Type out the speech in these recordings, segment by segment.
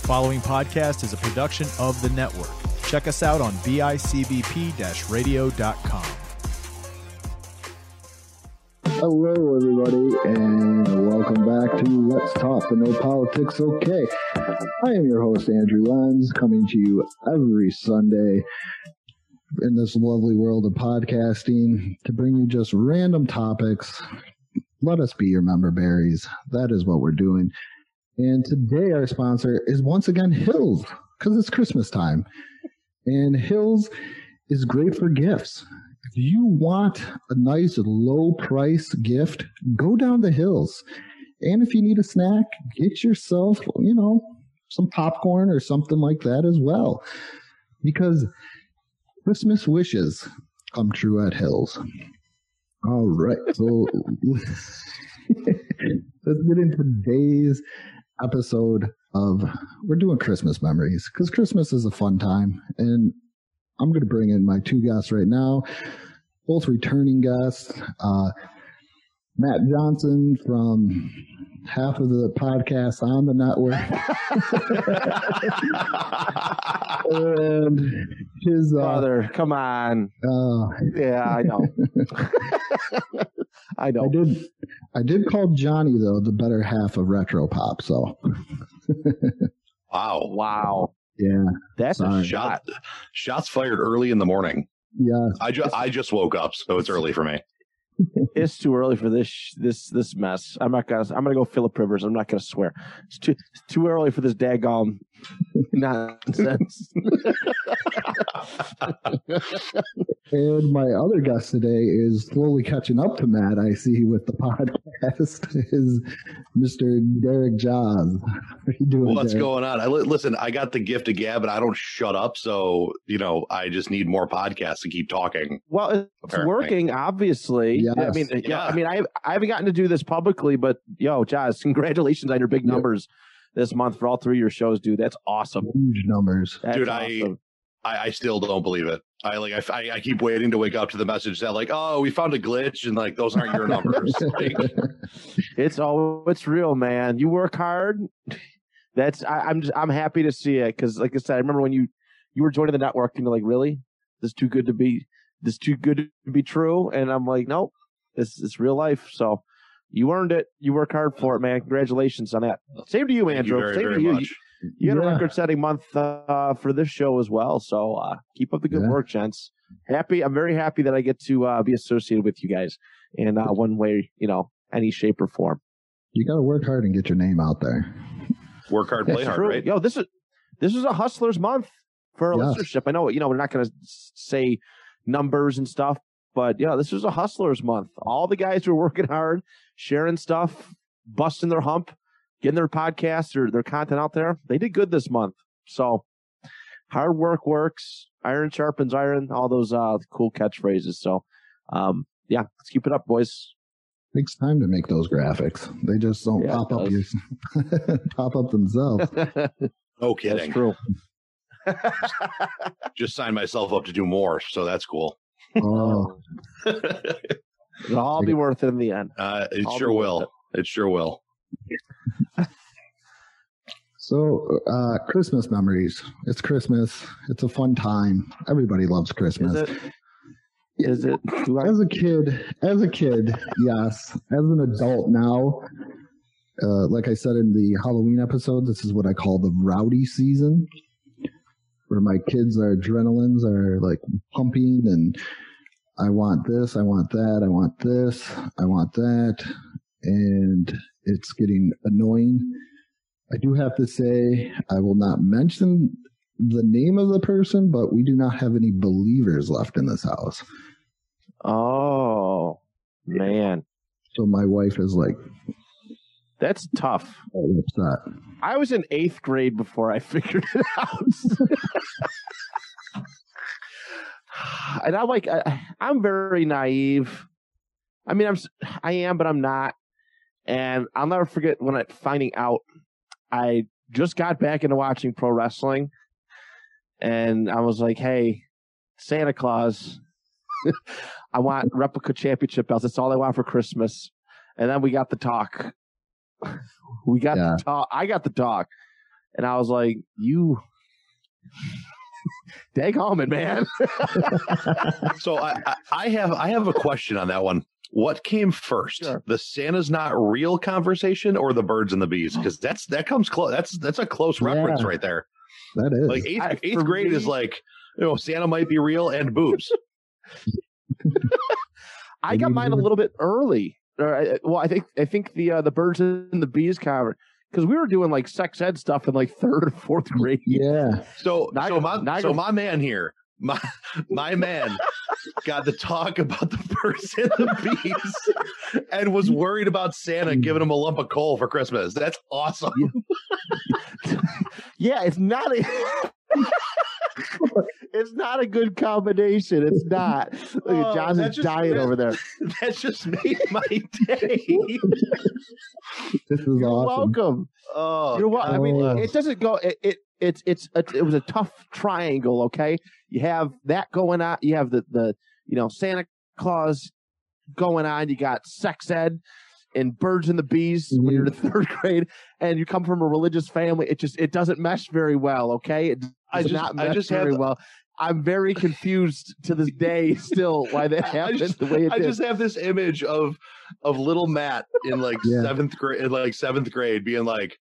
The following podcast is a production of the network. Check us out on bicbp radio.com. Hello, everybody, and welcome back to Let's Talk No Politics Okay. I am your host, Andrew Lenz, coming to you every Sunday in this lovely world of podcasting to bring you just random topics. Let us be your member berries. That is what we're doing. And today, our sponsor is once again Hills, because it's Christmas time. And Hills is great for gifts. If you want a nice low price gift, go down the hills. And if you need a snack, get yourself, you know, some popcorn or something like that as well. Because Christmas wishes come true at Hills. All right. So let's get into today's episode of we're doing Christmas memories because Christmas is a fun time. And I'm going to bring in my two guests right now, both returning guests. Uh, Matt Johnson from half of the podcast on the network. and his uh, Brother, come on. uh, Yeah, I know. I know. I did I did call Johnny though the better half of retro pop, so Wow. Wow. yeah. That's Sorry. a shot. Shot, shots fired early in the morning. Yeah. I just I just woke up, so it's early for me. It's too early for this this this mess. I'm not gonna I'm gonna go Philip Rivers. I'm not gonna swear. It's too it's too early for this daggone nonsense. And my other guest today is slowly catching up to Matt, I see, with the podcast, is Mr. Derek Jaws. How are you doing, What's Derek? going on? I li- listen. I got the gift of gab, but I don't shut up. So you know, I just need more podcasts to keep talking. well, it's Apparently. working, obviously. Yes. I mean, yeah. Yeah. I mean, I I haven't gotten to do this publicly, but yo, Jazz, congratulations on your big Yeah. Numbers this month for all three of your shows, dude. That's awesome. Huge numbers. That's Dude, I- awesome. I, I still don't believe it. I like. I, I, I keep waiting to wake up to the message that like, oh, we found a glitch, and like those aren't your numbers. like, It's all it's real, man. You work hard. That's I, I'm just I'm happy to see it because, like I said, I remember when you you were joining the network and you're like, really, this is too good to be this is too good to be true, and I'm like, nope, this is real life. So you earned it. You work hard for it, man. Congratulations on that. Same to you, thank Andrew. you very Same very to you. much. You had a record-setting month uh, for this show as well. So uh, keep up the good Yeah. work, gents. Happy. I'm very happy that I get to uh, be associated with you guys in uh, one way, you know, any shape or form. You got to work hard and get your name out there. Work hard, play hard, true. right? Yo, this is this is a hustler's month for our Yes. listenership. I know, you know, we're not going to say numbers and stuff, but yeah, this is a hustler's month. All the guys who are working hard, sharing stuff, busting their hump, getting their podcasts or their content out there, they did good this month. So hard work works. Iron sharpens iron. All those uh, cool catchphrases. So, um, yeah, let's keep it up, boys. Takes time to make those graphics. They just don't Yeah, pop up does. your, pop up themselves. That's No kidding. true. Just signed myself up to do more, so that's cool. Oh, It'll all be worth it in the end. Uh, it I'll sure be will. It sure will. so uh, Christmas memories. It's Christmas. It's a fun time. Everybody loves Christmas. Is it? Is it? I, as a kid, as a kid, yes. As an adult now, uh, like I said in the Halloween episode, this is what I call the rowdy season, where my kids' are adrenalines are like pumping, and I want this, I want that, I want this, I want that, and it's getting annoying. I do have to say, I will not mention the name of the person, but we do not have any believers left in this house. oh man, So my wife is like that's tough. all upset. I was in eighth grade before I figured it out, and I'm like, I, I'm very naive. I mean, I'm I am, but I'm not. And I'll never forget when I finding out. I just got back into watching pro wrestling, and I was like, "Hey, Santa Claus, I want replica championship belts. That's all I want for Christmas." And then we got the talk. We got Yeah. the talk. I got the talk. and I was like, "You, dag almond man." So I, I, I have I have a question on that one. What came first, Sure. the Santa's not real conversation or the birds and the bees? Because that's that comes close. That's that's a close reference Yeah. right there. That is. Like eighth I- eighth for grade is like you know Santa might be real and boobs. I got mine a little bit early. Or, well, I think I think the uh, the birds and the bees cover because we were doing like sex ed stuff in like third or fourth grade. yeah. So Now so my now so my man here, my my man got to talk about the birds and the bees and was worried about Santa mm. giving him a lump of coal for Christmas. That's awesome. Yeah, it's not a. it's not a good combination. It's not. Look Oh, at John's just- dying over there. That just made my day. This is You're awesome. welcome. Oh, You're welcome. I mean, Oh. it doesn't go. It, it it's it's a, it was a tough triangle. Okay, you have that going on. You have the the you know Santa Claus going on. You got sex ed and birds and the bees when you're in mm-hmm. the third grade, and you come from a religious family. It just it doesn't mesh very well. Okay, it I just- not I just have very the- well. I'm very confused to this day still why that happened just- the way it I did. just have this image of of little Matt in like Yeah. seventh grade, in like seventh grade, being like,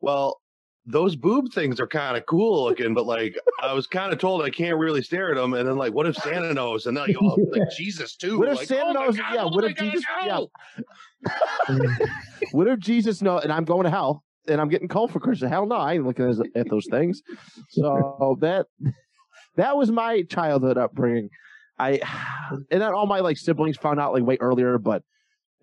"Well, those boob things are kind of cool looking, but like I was kind of told I can't really stare at them." And then like, what if Santa knows? And then like, oh, like Jesus too. What if like, Santa oh knows- yeah, oh what if Jesus- no! what if Jesus know and I'm going to hell and I'm getting called for Christmas? Hell no, I ain't looking at, those things. So that that was my childhood upbringing. I and then all my like siblings found out like way earlier, but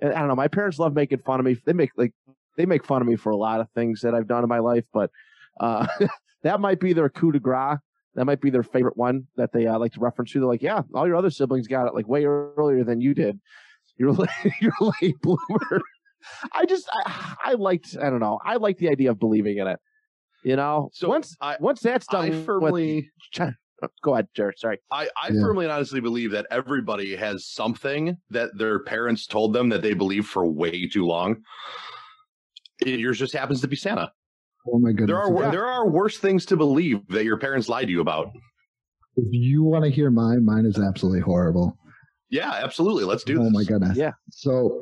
I don't know. My parents love making fun of me. They make like they make fun of me for a lot of things that I've done in my life, but uh, that might be their coup de grace. That might be their favorite one that they uh, like to reference to. They're like, yeah, all your other siblings got it like way earlier than you did. You're late, you're late bloomer. I just, I, I liked, I don't know, I like the idea of believing in it. You know, So once I- once that's done, I with- firmly, go ahead, Jared. Sorry. I, I Yeah. firmly and honestly believe that everybody has something that their parents told them that they believe for way too long. It- yours just happens to be Santa. Oh my goodness. There are Yeah. there are worse things to believe that your parents lied to you about. If you want to hear mine, mine is absolutely horrible. Yeah, absolutely. Let's do oh this. my goodness. Yeah. So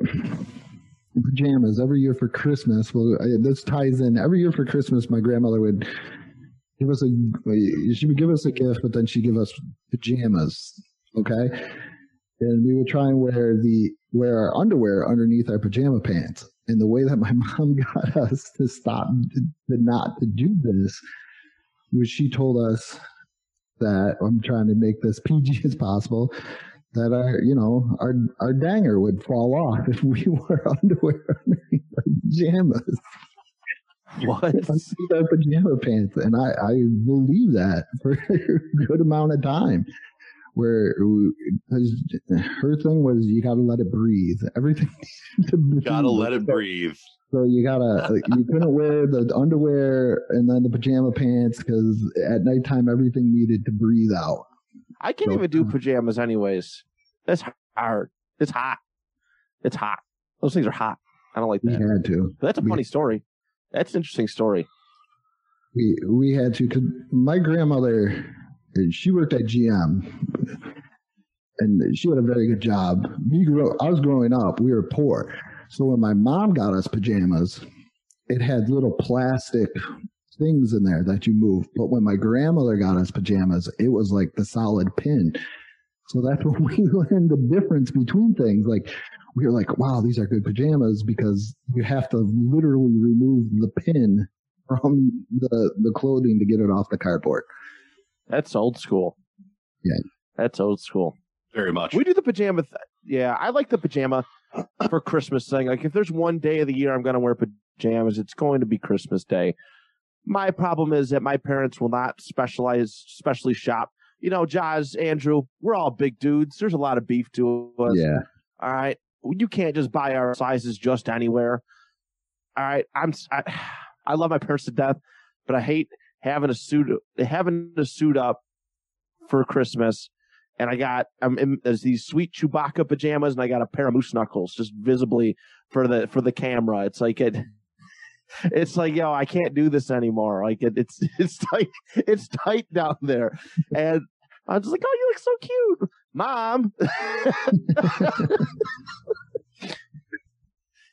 pajamas every year for Christmas. Well, I- this ties in. Every year for Christmas, my grandmother would give us a. She would give us a gift, but then she'd give us pajamas. Okay. And we would try and wear the wear our underwear underneath our pajama pants. And the way that my mom got us to stop to not to do this was she told us that I'm trying to make this PG as possible that our you know our our danger would fall off if we wore underwear underneath our pajamas What? underneath our pajama pants and I I believe that for a good amount of time where because her thing was you got to let it breathe everything breathe. Gotta let it breathe. so you gotta you couldn't wear the underwear and then the pajama pants because at nighttime everything needed to breathe out I can't even do pajamas, anyways. That's hard. It's hot. It's hot. Those things are hot. I don't like that. we had to But that's a we- funny story. That's an interesting story. we we had to cause my grandmother she worked at GM and she had a very good job. Grew I was growing up, we were poor. So when my mom got us pajamas, it had little plastic things in there that you move. But when my grandmother got us pajamas, it was like the solid pin. So that's when we learned the difference between things. Like we were like, wow, these are good pajamas because you have to literally remove the pin from the the clothing to get it off the cardboard. That's old school. Yeah. That's old school. Very much. We do the pajama. Th- yeah, I like the pajama for Christmas thing. Like, if there's one day of the year I'm going to wear pajamas, it's going to be Christmas Day. My problem is that my parents will not specialize, specially shop. You know, Jaws, Andrew, we're all big dudes. There's a lot of beef to us. Yeah. All right. You can't just buy our sizes just anywhere. All right. I'm, I, I love my parents to death, but I hate having a suit, having a suit up for Christmas. And I got, I'm in, there's these sweet Chewbacca pajamas and I got a pair of moose knuckles just visibly for the, for the camera. It's like it, it's like, yo, I can't do this anymore. Like it, it's it's tight, it's tight down there, and I'm just like, oh, you look so cute, mom.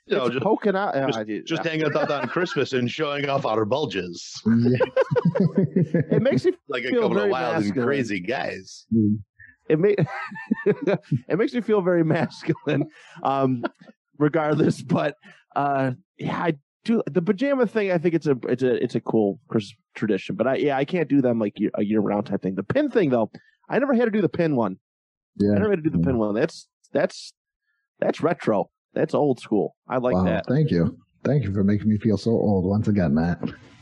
You know, just, poking out. just, I do- just hanging out on Christmas and showing off our bulges. It makes me feel Like a couple of very wild and crazy guys. it may it makes me feel very masculine um regardless but uh yeah i do the pajama thing i think it's a it's a it's a cool Christmas tradition but i yeah i can't do them like year, a year round type thing. The pin thing though i never had to do the pin one. Yeah, i never had to do the pin mm. one. That's that's that's retro. That's old school. I like wow. that. Thank you. Thank you for making me feel so old once again, Matt.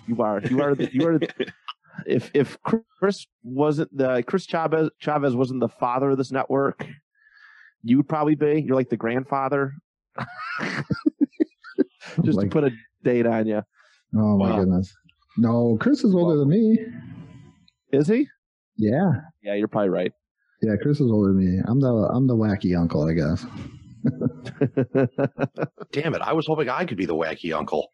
you are you are the, you are if if chris wasn't the chris chavez chavez wasn't the father of this network you would probably be you're like the grandfather. Just Like- to put a date on you. Oh my Wow. goodness. No, Chris is older than me. Is he? Yeah. Yeah, you're probably right. Yeah, Chris is older than me. I'm the I'm the wacky uncle, I guess. Damn it! I was hoping I could be the wacky uncle.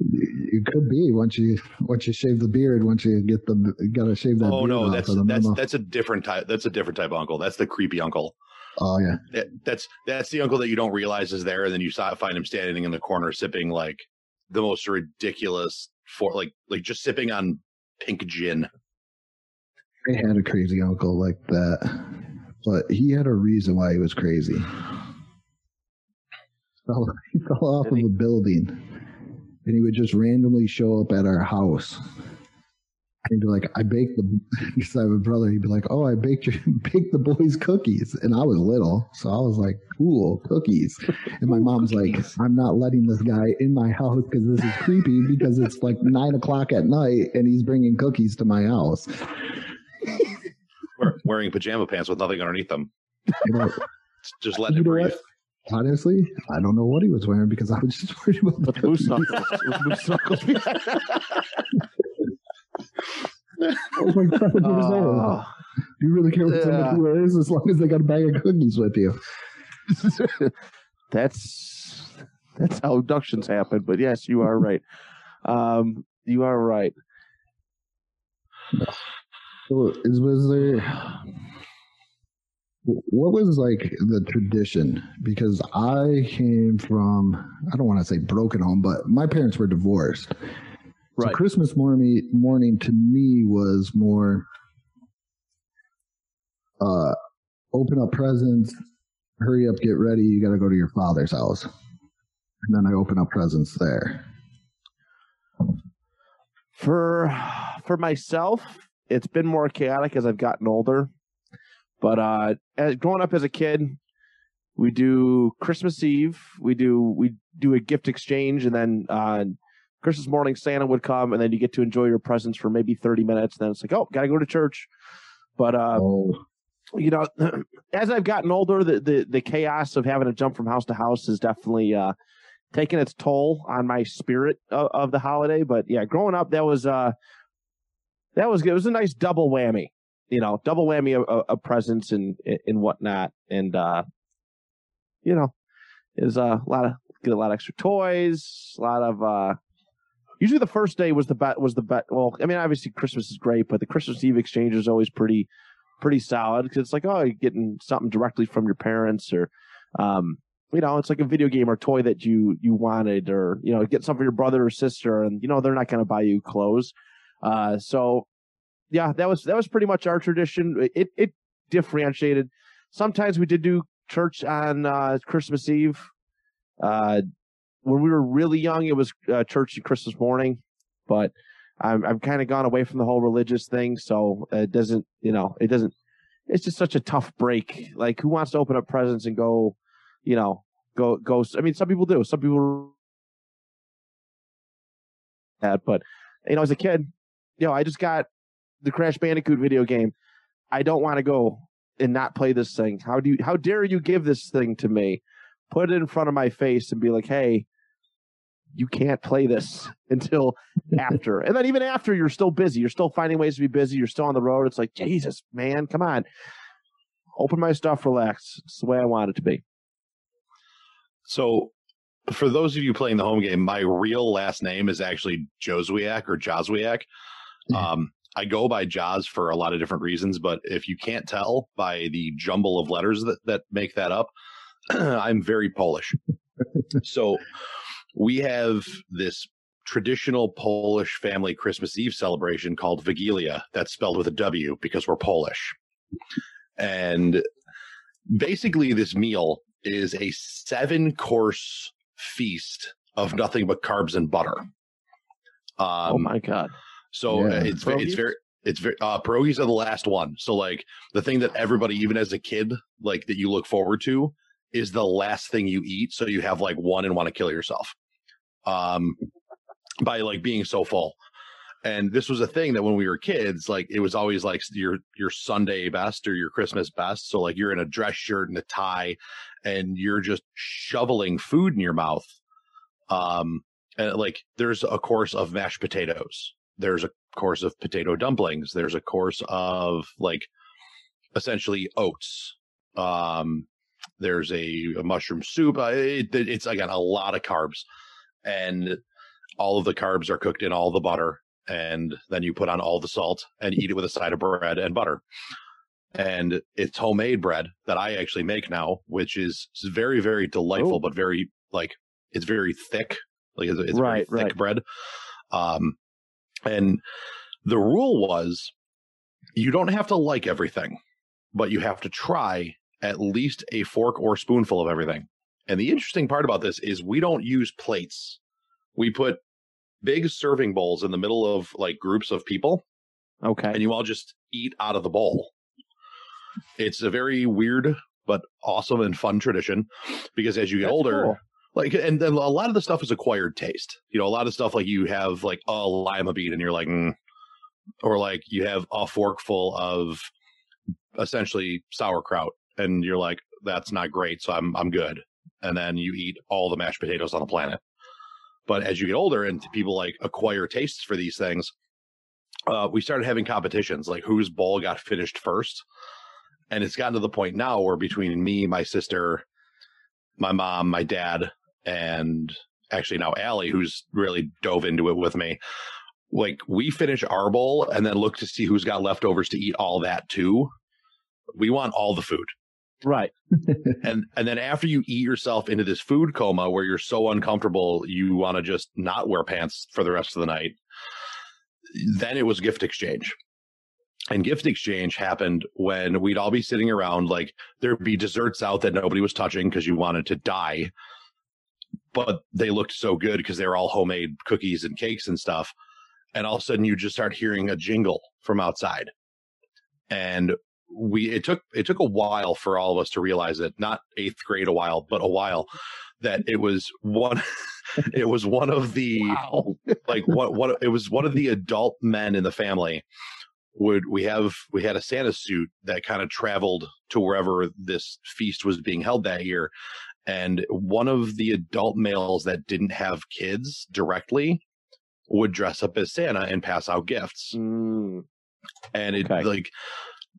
You, you could be once you once you shave the beard. Once you get the gotta shave that. Oh beard no, off that's that's that's a different type. That's a different type of uncle. That's the creepy uncle. Oh yeah. That- That's that's the uncle that you don't realize is there, and then you saw, find him standing in the corner sipping like the most ridiculous for like like just sipping on pink gin. I had a crazy uncle like that, but he had a reason why he was crazy. Fell, he fell off Did of he? a building, and he would just randomly show up at our house. He'd be like, "I baked the," because I have a brother. He'd be like, "Oh, I baked your baked the boys cookies," and I was little, so I was like, "Cool, cookies." And my mom's like, "I'm not letting this guy in my house because this is creepy because it's like nine o'clock at night and he's bringing cookies to my house." Wear- wearing pajama pants with nothing underneath them. Just letting You it breathe. what? Honestly, I don't know what he was wearing because I was just worried about the But the moose cookies. knuckles. With moose knuckles. I was like seven years old. Oh. Do you really care what Yeah. somebody wears as long as they got a bag of cookies with you? that's that's how abductions happen. But yes, you are right. Um, you are right. So, is was there? What was like the tradition? Because I came from, I don't want to say broken home, but my parents were divorced. So Christmas morning, morning to me was more uh, open up presents, hurry up, get ready. You got to go to your father's house. And then I open up presents there. For for myself, it's been more chaotic as I've gotten older. But uh, as growing up as a kid, we do Christmas Eve. We do we do a gift exchange, and then uh, Christmas morning Santa would come, and then you get to enjoy your presents for maybe thirty minutes. then it's like, oh, gotta go to church. But uh, oh, you know, as I've gotten older, the, the, the chaos of having to jump from house to house has definitely uh, taken its toll on my spirit of, of the holiday. But yeah, growing up, that was uh, that was good. It was a nice double whammy, you know, double whammy of, of, of presents and and whatnot, and uh, you know, is uh, a lot of get a lot of extra toys, a lot of uh. Usually the first day was the bet was the bet. Well, I mean, obviously Christmas is great, but the Christmas Eve exchange is always pretty pretty solid because it's like, oh, you're getting something directly from your parents, or, um, you know, it's like a video game or toy that you you wanted, or you know, get something for your brother or sister, and you know they're not going to buy you clothes. Uh, so yeah, that was that was pretty much our tradition. It it differentiated. Sometimes we did do church on uh, Christmas Eve. Uh, when we were really young, it was uh, church and Christmas morning, but I'm I've kind of gone away from the whole religious thing, so it doesn't you know it doesn't. It's just such a tough break. Like, who wants to open up presents and go, you know, go go? I mean, some people do. Some people that, but you know, as a kid, you know, I just got the Crash Bandicoot video game. I don't want to go and not play this thing. How do you? How dare you give this thing to me? Put it in front of my face and be like, hey. You can't play this until after. And then even after you're still busy, you're still finding ways to be busy, you're still on the road. It's like, Jesus, man, come on. Open my stuff, relax. It's the way I want it to be. So for those of you playing the home game, my real last name is actually Joswiak or Joswiak. Um, I go by Jaws for a lot of different reasons, but if you can't tell by the jumble of letters that, that make that up, I'm very Polish. so we have this traditional Polish family Christmas Eve celebration called Wigilia that's spelled with a W because we're Polish. And basically this meal is a seven course feast of nothing but carbs and butter. Um, oh my god! So Yeah. it's it's very it's very uh pierogies are the last one. So like the thing that everybody, even as a kid, like that you look forward to is the last thing you eat. So you have like one and want to kill yourself. Um by like being so full. And this was a thing that when we were kids, like it was always like your your Sunday best or your Christmas best. So like you're in a dress shirt and a tie and you're just shoveling food in your mouth. Um and like there's a course of mashed potatoes there's a course of potato dumplings there's a course of like essentially oats um there's a, a mushroom soup uh, it, it's again a lot of carbs and all of the carbs are cooked in all the butter and then you put on all the salt and eat it with a side of bread and butter and it's homemade bread that i actually make now which is very very delightful Oh. but very like it's very thick like it's, it's Right, very thick right. bread um and the rule was you don't have to like everything, but you have to try at least a fork or spoonful of everything. And the interesting part about this is we don't use plates. We put big serving bowls in the middle of like groups of people Okay. and you all just eat out of the bowl. It's a very weird but awesome and fun tradition because as you get That's older, cool. like and then a lot of the stuff is acquired taste you know a lot of stuff like you have like a lima bean and you're like mm. or like you have a forkful of essentially sauerkraut and you're like that's not great so i'm i'm good and then you eat all the mashed potatoes on the planet but as you get older and people like acquire tastes for these things uh, we started having competitions like whose bowl got finished first and it's gotten to the point now where between me my sister my mom my dad and actually now Allie, who's really dove into it with me. Like we finish our bowl and then look to see who's got leftovers to eat all that too. We want all the food. Right. And and then after you eat yourself into this food coma where you're so uncomfortable you want to just not wear pants for the rest of the night, then it was gift exchange. And gift exchange happened when we'd all be sitting around, like there'd be desserts out that nobody was touching because you wanted to die. But they looked so good because they were all homemade cookies and cakes and stuff. And all of a sudden you just start hearing a jingle from outside. And we it took it took a while for all of us to realize it, not eighth grade a while, but a while, that it was one it was one of the Wow. like what what it was one of the adult men in the family would we have we had a Santa suit that kind of traveled to wherever this feast was being held that year and one of the adult males that didn't have kids directly would dress up as Santa and pass out gifts Mm, and it Okay. like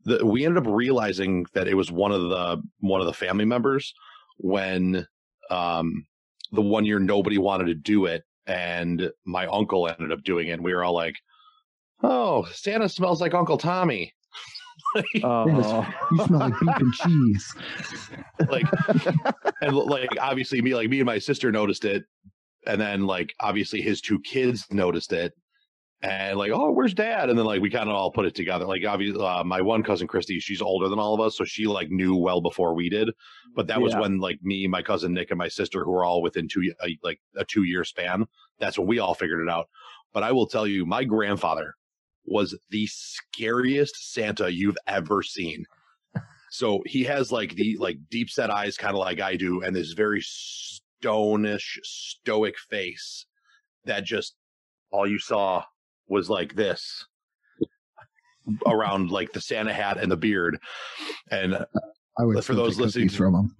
the, we ended up realizing that it was one of the one of the family members when um the one year nobody wanted to do it and my uncle ended up doing it and we were all like oh santa smells like uncle tommy. Oh, You smell like beef and cheese. like and like obviously me like me and my sister noticed it and then like obviously his two kids noticed it and like oh where's dad? And then like we kind of all put it together. Like obviously uh, my one cousin christy she's older than all of us so she like knew well before we did. But that was when like me my cousin nick and my sister who were all within two uh, like a two year span that's when we all figured it out. But i will tell you my grandfather was the scariest santa you've ever seen. So he has like the like deep set eyes, kind of like I do, and this very stonish, stoic face that just all you saw was like this around like the Santa hat and the beard, and I would For those listening from him.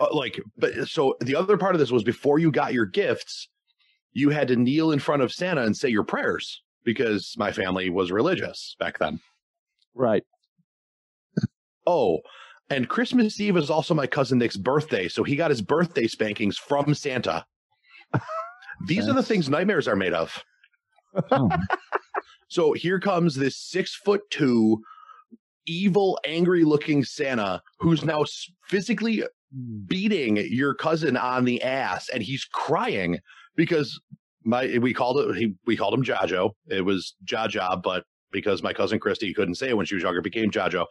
uh, like but so the other part of this was before you got your gifts you had to kneel in front of santa and say your prayers because my family was religious back then right. oh and christmas eve is also my cousin nick's birthday so he got his birthday spankings from santa These are the things nightmares are made of. Oh, So here comes this six foot two, evil, angry looking Santa who's now physically beating your cousin on the ass, and he's crying because my we called it he, we called him Jajo. It was Jaja, but because my cousin Christy couldn't say it when she was younger, became Jajo.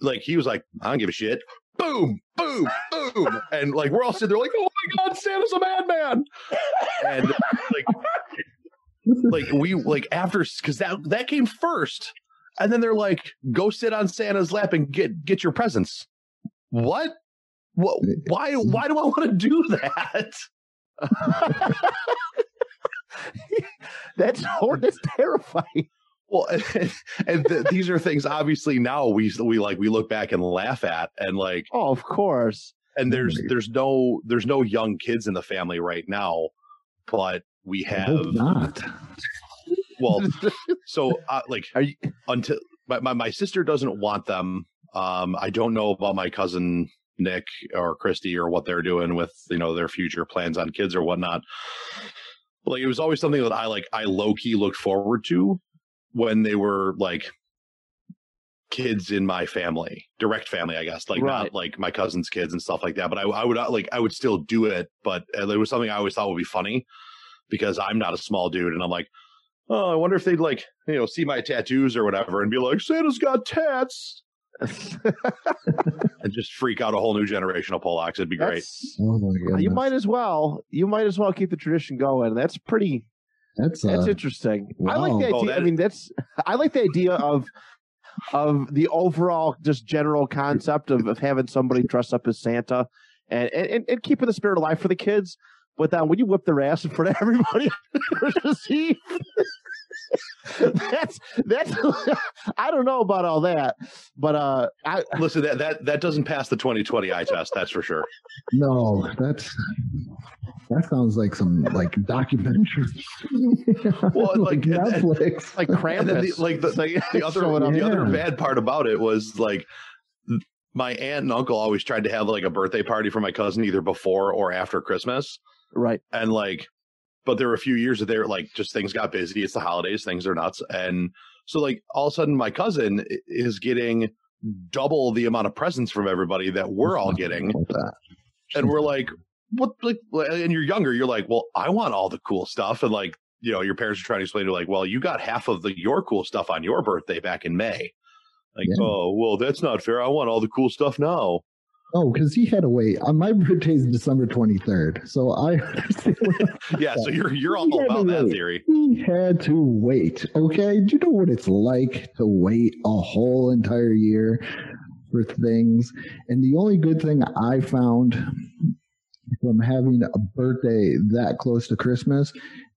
Like he was like, I don't give a shit. Boom, boom, boom, and like we're all sitting there like, oh my god, Santa's a madman, and like like we like after because that that came first and then they're like go sit on santa's lap and get get your presents. What? What why mm-hmm. why do i want to do that? That's that's terrifying. well and, and th- these are things obviously now we we like we look back and laugh at and like Oh, of course. and there's there's no there's no young kids in the family right now but we have not. well so uh, like you? until my, my, my sister doesn't want them. Um, I don't know about my cousin Nick or Christy or what they're doing with, you know, their future plans on kids or whatnot. But, Like it was always something that I like, I low key looked forward to when they were like kids in my family, direct family, I guess, like Right. not like my cousin's kids and stuff like that. But I, I would uh, like, I would still do it, but uh, it was something I always thought would be funny because I'm not a small dude. And I'm like, oh, I wonder if they'd like, you know, see my tattoos or whatever and be like, Santa's got tats and just freak out a whole new generation of Polacks. It'd be great. Oh my you might as well. You might as well keep the tradition going. That's pretty. That's That's uh, interesting. I like the idea. Oh, that I mean, that's. I like the idea of of the overall just general concept of, of having somebody dress up as Santa and, and and keeping the spirit alive for the kids. But then when you whip their ass in front of everybody on Christmas Eve, that's that's I don't know about all that, but uh, I Listen, that, that that doesn't pass the 2020 eye test, that's for sure. no. That's that sounds like some like documentary. Well, like, and- and- Netflix. like And Krampus. the, like the, It's like the other showing up. the other bad part about it was like my aunt and uncle always tried to have like a birthday party for my cousin either before or after Christmas. Right. and like but there were a few years that they were like just things got busy. It's the holidays. Things are nuts. And so like all of a sudden my cousin is getting double the amount of presents from everybody that we're all getting. and we're like what like and you're younger. You're like well i want all the cool stuff. And like you know your parents are trying to explain to you, like well you got half of the your cool stuff on your birthday back in may. Like Yeah. oh well that's not fair. I want all the cool stuff now Oh, because he had to wait. Uh, my birthday is December twenty third, so I yeah so you're you're all about that right. theory he had to wait. Okay, do you know what it's like to wait a whole entire year for things? And the only good thing I found from having a birthday that close to Christmas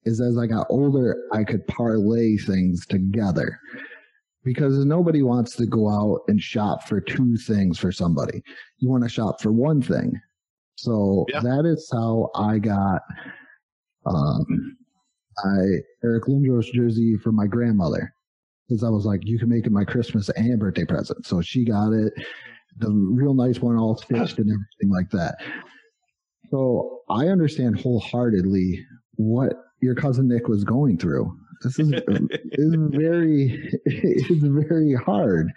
is as I got older, I could parlay things together. Because nobody wants to go out and shop for two things for somebody. You want to shop for one thing. So Yeah. that is how I got um, I Eric Lindros jersey for my grandmother because I was like, you can make it my Christmas and birthday present. So she got it, the real nice one, all stitched and everything like that. So I understand wholeheartedly what your cousin Nick was going through. This is is very it's very hard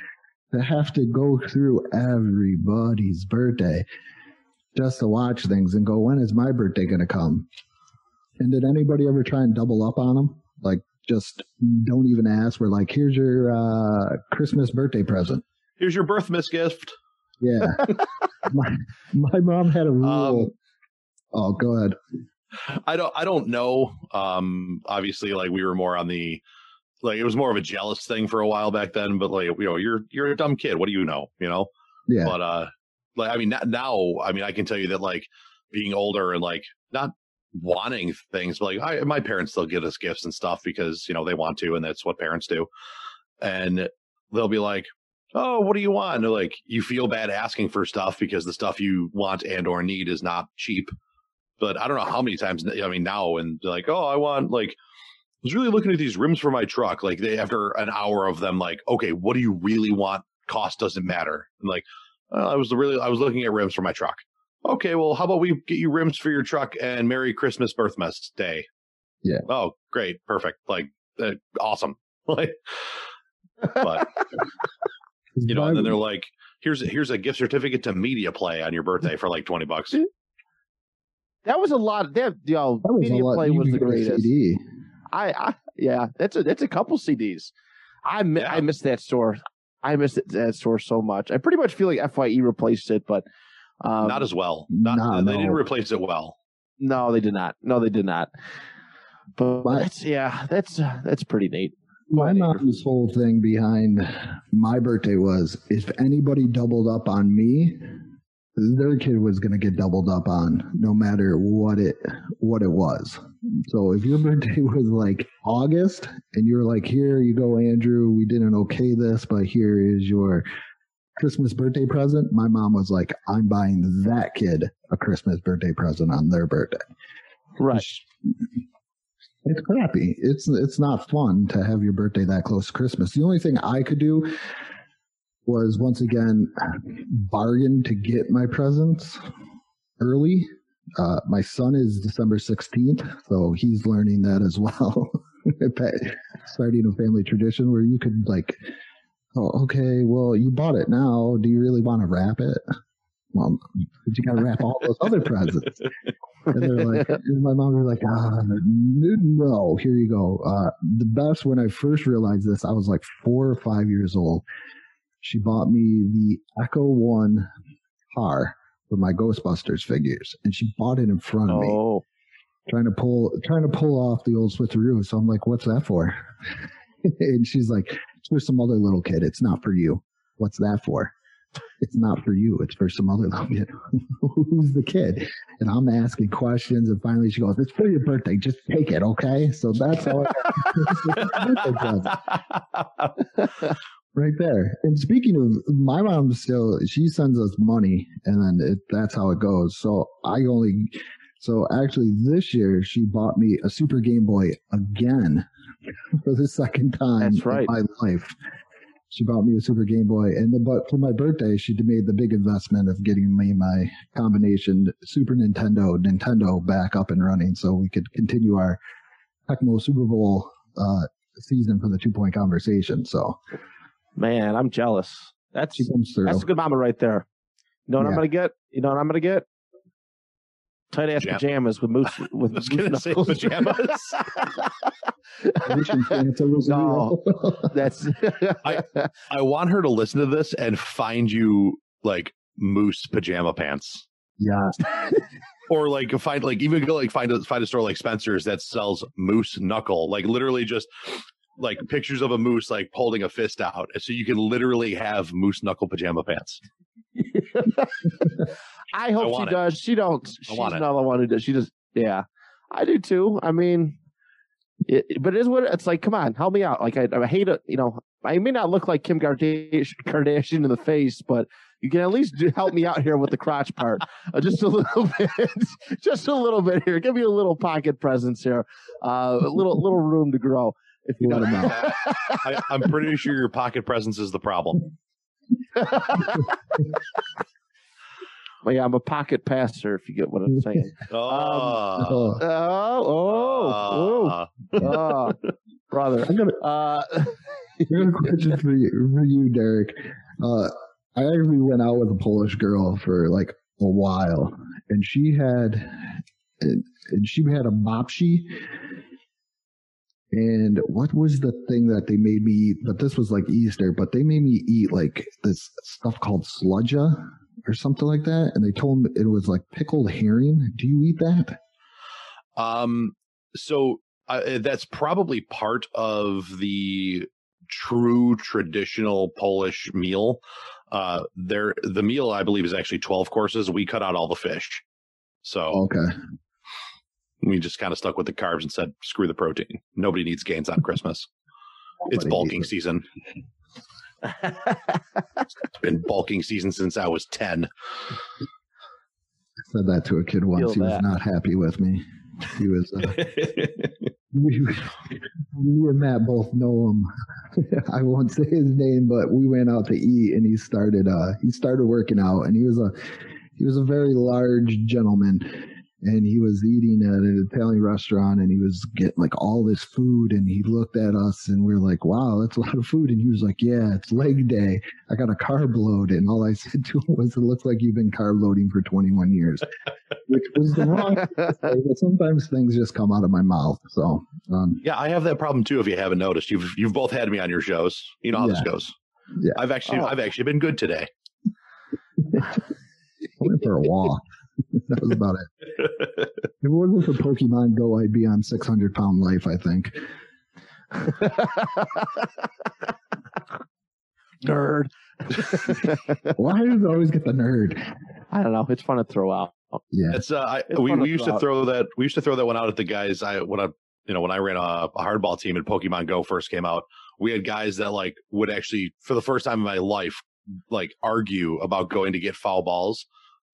to have to go through everybody's birthday just to watch things and go, when is my birthday going to come? And did anybody ever try and double up on them? Like, just don't even ask. We're like, here's your uh, Christmas birthday present. here's your birth miss gift Yeah. my, my mom had a rule. Um, oh, go ahead. I don't I don't know. Um obviously like we were more on the like it was more of a jealous thing for a while back then, but like you know, you're you're a dumb kid. What do you know? You know? Yeah. But uh like I mean now I mean I can tell you that like being older and like not wanting things, but like I my parents still get us gifts and stuff because, you know, they want to and that's what parents do. And they'll be like, Oh, what do you want? And they're like, you feel bad asking for stuff because the stuff you want and or need is not cheap but I don't know how many times. I mean, now and they're like, oh, I want like. I was really looking at these rims for my truck. Like they, after an hour of them, like, okay, what do you really want? Cost doesn't matter. And like, I was really, I was looking at rims for my truck. Okay, well, how about we get you rims for your truck and Merry Christmas Birthmas Day? Yeah. Oh, great, perfect, like uh, awesome. Like, but you know, and then they're like, here's here's a gift certificate to Media Play on your birthday for like twenty bucks. That was a lot. That you know, That was a Media lot. Play You was the greatest. CD. I, I yeah, that's a that's a couple CDs. I mi- Yeah. I miss that store. I miss it, that store so much. I pretty much feel like Fye replaced it, but um, Not as well. Not nah, they no. didn't replace it well. no, they did not. No, they did not. But But- that's yeah, that's uh, that's pretty neat. Go My ahead, mom's whole thing behind my birthday was if anybody doubled up on me, their kid was going to get doubled up on, no matter what it what it was. So if your birthday was like August, and you're like, "Here you go, Andrew. We didn't okay this, but here is your Christmas birthday present." My mom was like, "I'm buying that kid a Christmas birthday present on their birthday." Right. It's crappy. It's it's not fun to have your birthday that close to Christmas. The only thing I could do was once again bargain to get my presents early. Uh, my son is December sixteenth, so he's learning that as well. Starting a family tradition where you could like, oh, okay, well, you bought it now. Do you really want to wrap it? Well, you got to wrap all those other presents. And they're like, and my mom was like, ah, no, here you go. Uh, the best when I first realized this, I was like four or five years old. She bought me the Ecto-1 car for my Ghostbusters figures, and she bought it in front of me, Oh, trying to pull, trying to pull off the old switcheroo. So I'm like, what's that for? and she's like, it's for some other little kid. It's not for you. What's that for? It's not for you. It's for some other little kid. Who's the kid? And I'm asking questions, and finally she goes, "It's for your birthday. Just take it, okay?" So that's how I got birthday present right there. And speaking of, my mom still she sends us money, and then it, that's how it goes. So I only, so actually this year she bought me a Super Game Boy again for the second time That's right. in my life. She bought me a Super Game Boy, and the, but for my birthday, she made the big investment of getting me my combination Super Nintendo Nintendo back up and running, so we could continue our Tecmo Super Bowl uh, season for the two point conversation. So man, I'm jealous. That's she comes through. that's a good mama right there. You know what I'm gonna get? You know what I'm gonna get? Tight ass Pajam- pajamas with moose with I was moose gonna say pajamas. Wishing Santa was No. real. That's I want her to listen to this and find you like moose pajama pants. yeah, Or like find like even go like find a find a store like Spencer's that sells moose knuckle, like literally just like pictures of a moose like holding a fist out, so you can literally have moose knuckle pajama pants. I hope she it. does. She don't. She's not the one who does. She just. Yeah, I do too. I mean, it, but it is what it's like. Come on, help me out. Like I, I hate it. You know, I may not look like Kim Kardashian, Kardashian in the face, but you can at least do, help me out here with the crotch part, uh, just a little bit, just a little bit here. Give me a little pocket presence here, uh, a little little room to grow. If you Let know. 'em out. I, I'm pretty sure your pocket presence is the problem. well, yeah, I'm a pocket passer. If you get what I'm saying. Oh, Oh, Oh, oh, Uh, oh, oh, brother. I got, Uh, I got a question for you, for you, Derek. Uh, I actually went out with a Polish girl for like a while, and she had, and, and she had a mopshi. And what was the thing that they made me eat? But this was like Easter, but they made me eat like this stuff called sludja or something like that. And they told me it was like pickled herring. Do you eat that? Um, so uh, that's probably part of the true traditional Polish meal. Uh, there, the meal I believe is actually twelve courses. We cut out all the fish, so Okay. We just kind of stuck with the carbs and said, "Screw the protein. Nobody needs gains on Christmas. It's bulking needs it. season. It's been bulking season since I was ten. I said that to a kid once. Feel He was not happy with me. He was. Uh, we, me and Matt both know him. I won't say his name, but we went out to eat, and he started. Uh, he started working out, and he was a he was a very large gentleman and he was eating at an Italian restaurant and he was getting like all this food and he looked at us and we are like, wow, that's a lot of food. And he was like, yeah, it's leg day. I got a carb load. And all I said to him was, it looks like you've been carb loading for 21 years, which was the wrong. but sometimes things just come out of my mouth. So, um, yeah, I have that problem too. If you haven't noticed, you've, you've both had me on your shows. You know how Yeah. this goes. Yeah. I've actually, Oh. I've actually been good today. I went for a walk. that was about it. If it wasn't for Pokemon Go, I'd be on 600 pound life, I think. Nerd. Why does it always get the nerd? I don't know. It's fun to throw out. Yeah. It's uh, I, It's we, fun to we used throw to out. throw that. We used to throw that one out at the guys. I when I you know when I ran a, a hardball team and Pokemon Go first came out, we had guys that like would actually for the first time in my life like argue about going to get foul balls.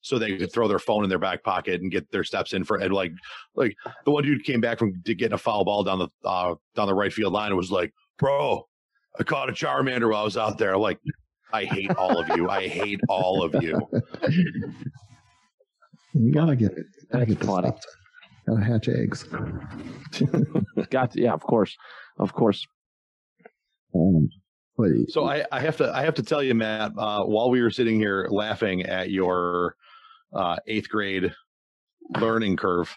So they could throw their phone in their back pocket and get their steps in for and like like the one dude came back from getting a foul ball down the uh, down the right field line and was like, "Bro, I caught a Charmander while I was out there." I'm like, I hate all of you. I hate all of you. You gotta get it. Gotta That's get the funny. stuff. Gotta hatch eggs. Got to, yeah, of course, of course. Um, So I, I have to I have to tell you, Matt, uh, while we were sitting here laughing at your uh, eighth grade learning curve,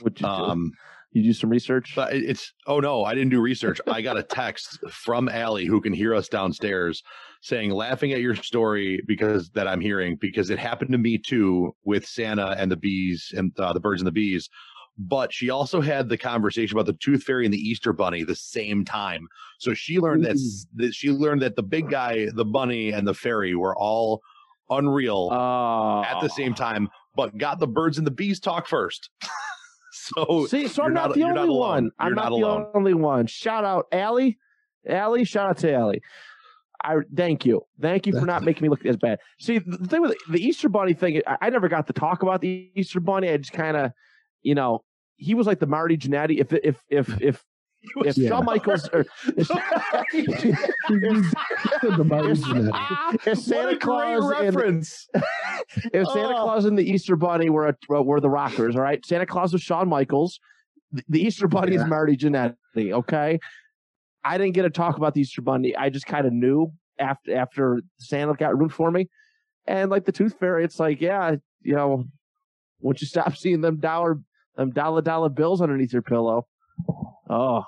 What you do? um, You do some research. but it's oh no, I didn't do research. I got a text from Allie who can hear us downstairs saying laughing at your story because that I'm hearing because it happened to me too with Santa and the bees and uh, the birds and the bees. But she also had the conversation about the tooth fairy and the Easter bunny the same time. So she learned that, that she learned that the big guy, the bunny, and the fairy were all unreal Uh, at the same time, but got the birds and the bees talk first. so See, so I'm not, not- the you're only not alone. one. I'm not, not the alone. only one. Shout out Allie. Allie, shout out to Allie. I thank you. Thank you for not making me look as bad. See, the thing with the Easter Bunny thing, I, I never got to talk about the Easter Bunny. I just kind of, you know, he was like the Marty Jannetty. If if if if if Yeah. Shawn Michaels or if, Santa Claus and reference. if Santa Oh. Claus and the Easter Bunny were a, were the rockers, all right. Santa Claus was Shawn Michaels. The, Easter Bunny is Marty Jannetty. Okay, I didn't get to talk about the Easter Bunny. I just kind of knew after after Santa got ruined for me, and like the Tooth Fairy, it's like yeah, you know, once you stop seeing them dollar them dollar dollar bills underneath your pillow, oh,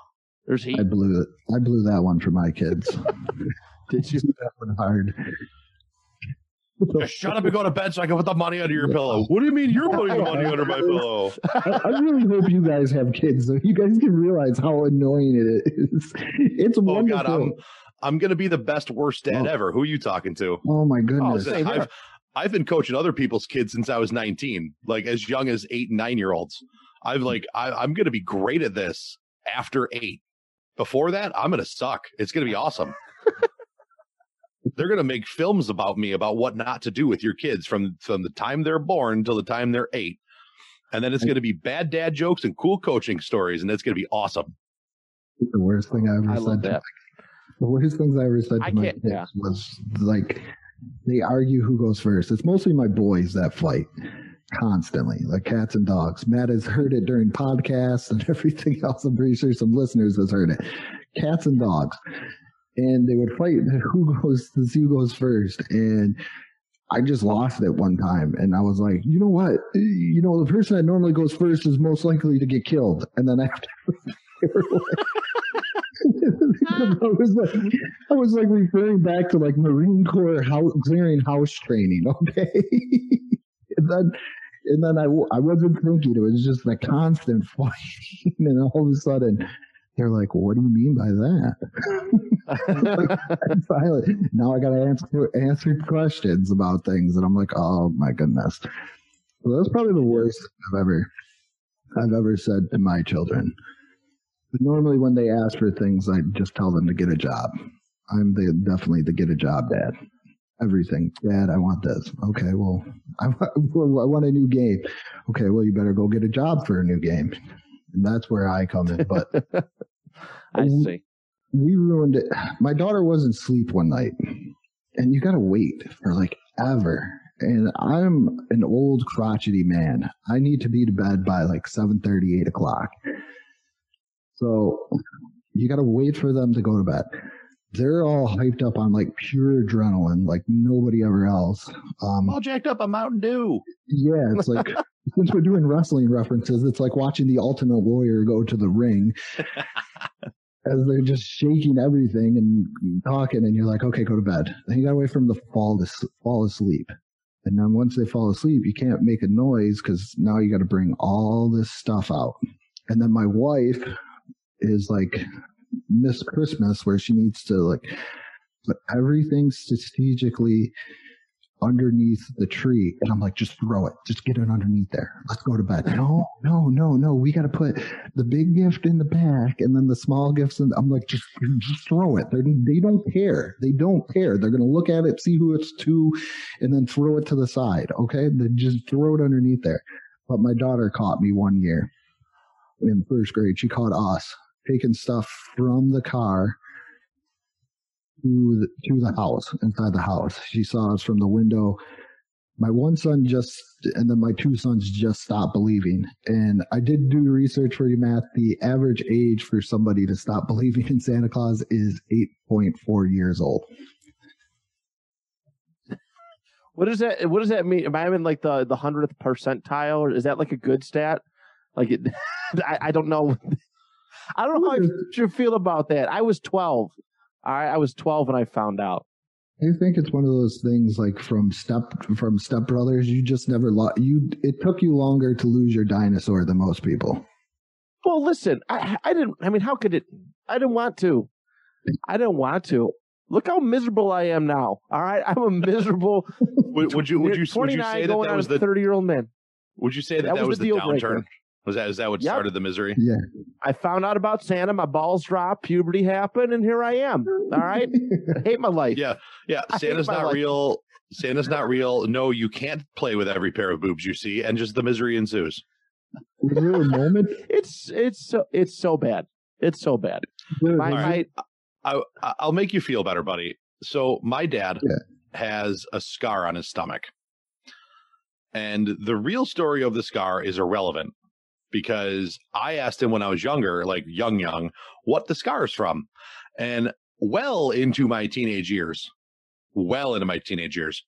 there's heat. I blew it. I blew that one for my kids. Did you? that one hard. Just shut up and go to bed so I can put the money under your pillow. What do you mean you're putting the money under my pillow? I, I really hope you guys have kids so you guys can realize how annoying it is. It's wonderful. Oh. God, I'm I'm gonna be the best worst dad Oh. ever. Who are you talking to? oh my oh, goodness. same here. I've I've been coaching other people's kids since I was 19, like as young as eight and nine year olds. I've like I, I'm gonna be great at this after eight. Before that, I'm gonna suck. It's gonna be awesome. they're gonna make films about me about what not to do with your kids from from the time they're born till the time they're eight. And then it's gonna be bad dad jokes and cool coaching stories, and it's gonna be awesome. the worst thing I ever I said. love to. The worst things I ever said to I my kids yeah. was like they argue who goes first. It's mostly my boys that fight constantly, like cats and dogs. Matt has heard it during podcasts and everything else. I'm pretty sure some listeners has heard it. Cats and dogs. And they would fight who goes see who goes first. And I just lost it one time and I was like, you know what? You know, the person that normally goes first is most likely to get killed. And then after I was like, I was like referring back to like Marine Corps house, clearing house training. Okay, and then and then I, I wasn't thinking. It was just a constant fighting, and all of a sudden they're like, "What do you mean by that?" And finally, now I got to answer answer questions about things, and I'm like, "Oh my goodness." That's probably the worst I've ever I've ever said to my children. Normally, when they ask for things, I just tell them to get a job. I'm the definitely the get a job dad. Everything, Dad. I want this. Okay, well, I want, I want a new game. Okay, well, you better go get a job for a new game, and that's where I come in. But I see. we ruined it. My daughter wasn't asleep one night, and you got to wait for like ever and I'm an old crotchety man. I need to be to bed by like 7 8 o'clock. So you got to wait for them to go to bed. They're all hyped up on like pure adrenaline, like nobody ever else. Um, all jacked up on Mountain Dew. Yeah, it's like since we're doing wrestling references, it's like watching the Ultimate Warrior go to the ring as they're just shaking everything and talking, and you're like, okay, go to bed. Then you gotta wait for them to fall to fall asleep. And then once they fall asleep, you can't make a noise because now you got to bring all this stuff out. And then my wife is like Miss Christmas, where she needs to like put everything strategically underneath the tree. And I'm like, just throw it. Just get it underneath there. Let's go to bed. No, no, no, no. We got to put the big gift in the back and then the small gifts. And I'm like, just, just throw it. They're, they don't care. They don't care. They're going to look at it, see who it's to, and then throw it to the side. Okay. Then just throw it underneath there. But my daughter caught me one year in first grade. She caught us taking stuff from the car to the, to the house, inside the house. She saw us from the window. My one son just, and then my two sons just stopped believing. And I did do research for you, Matt. The average age for somebody to stop believing in Santa Claus is 8.4 years old. What does that? What does that mean? Am I in like the the hundredth percentile, or is that like a good stat? Like it, I, I don't know. I don't know how I should feel about that. I was twelve. All right, I was 12 when I found out. I think it's one of those things like from step from Step Brothers. You just never lo- you. It took you longer to lose your dinosaur than most people. Well, listen, I, I didn't. I mean, how could it? I didn't want to. I didn't want to. Look how miserable I am now. All right, I'm a miserable. would, would you would you would you say that that was the thirty year old man? Would you say that that, that was, was the, the downturn? Breaker. Was that is that what yep. started the misery? Yeah. I found out about Santa, my balls dropped, puberty happened, and here I am. All right. I hate my life. Yeah. Yeah. I Santa's not life. real. Santa's not real. No, you can't play with every pair of boobs you see, and just the misery ensues. Is there a moment? It's it's so it's so bad. It's so bad. My, right. I, I'll make you feel better, buddy. So my dad yeah. has a scar on his stomach. And the real story of the scar is irrelevant because I asked him when I was younger, like young, young, what the scar's from. And well into my teenage years, well into my teenage years,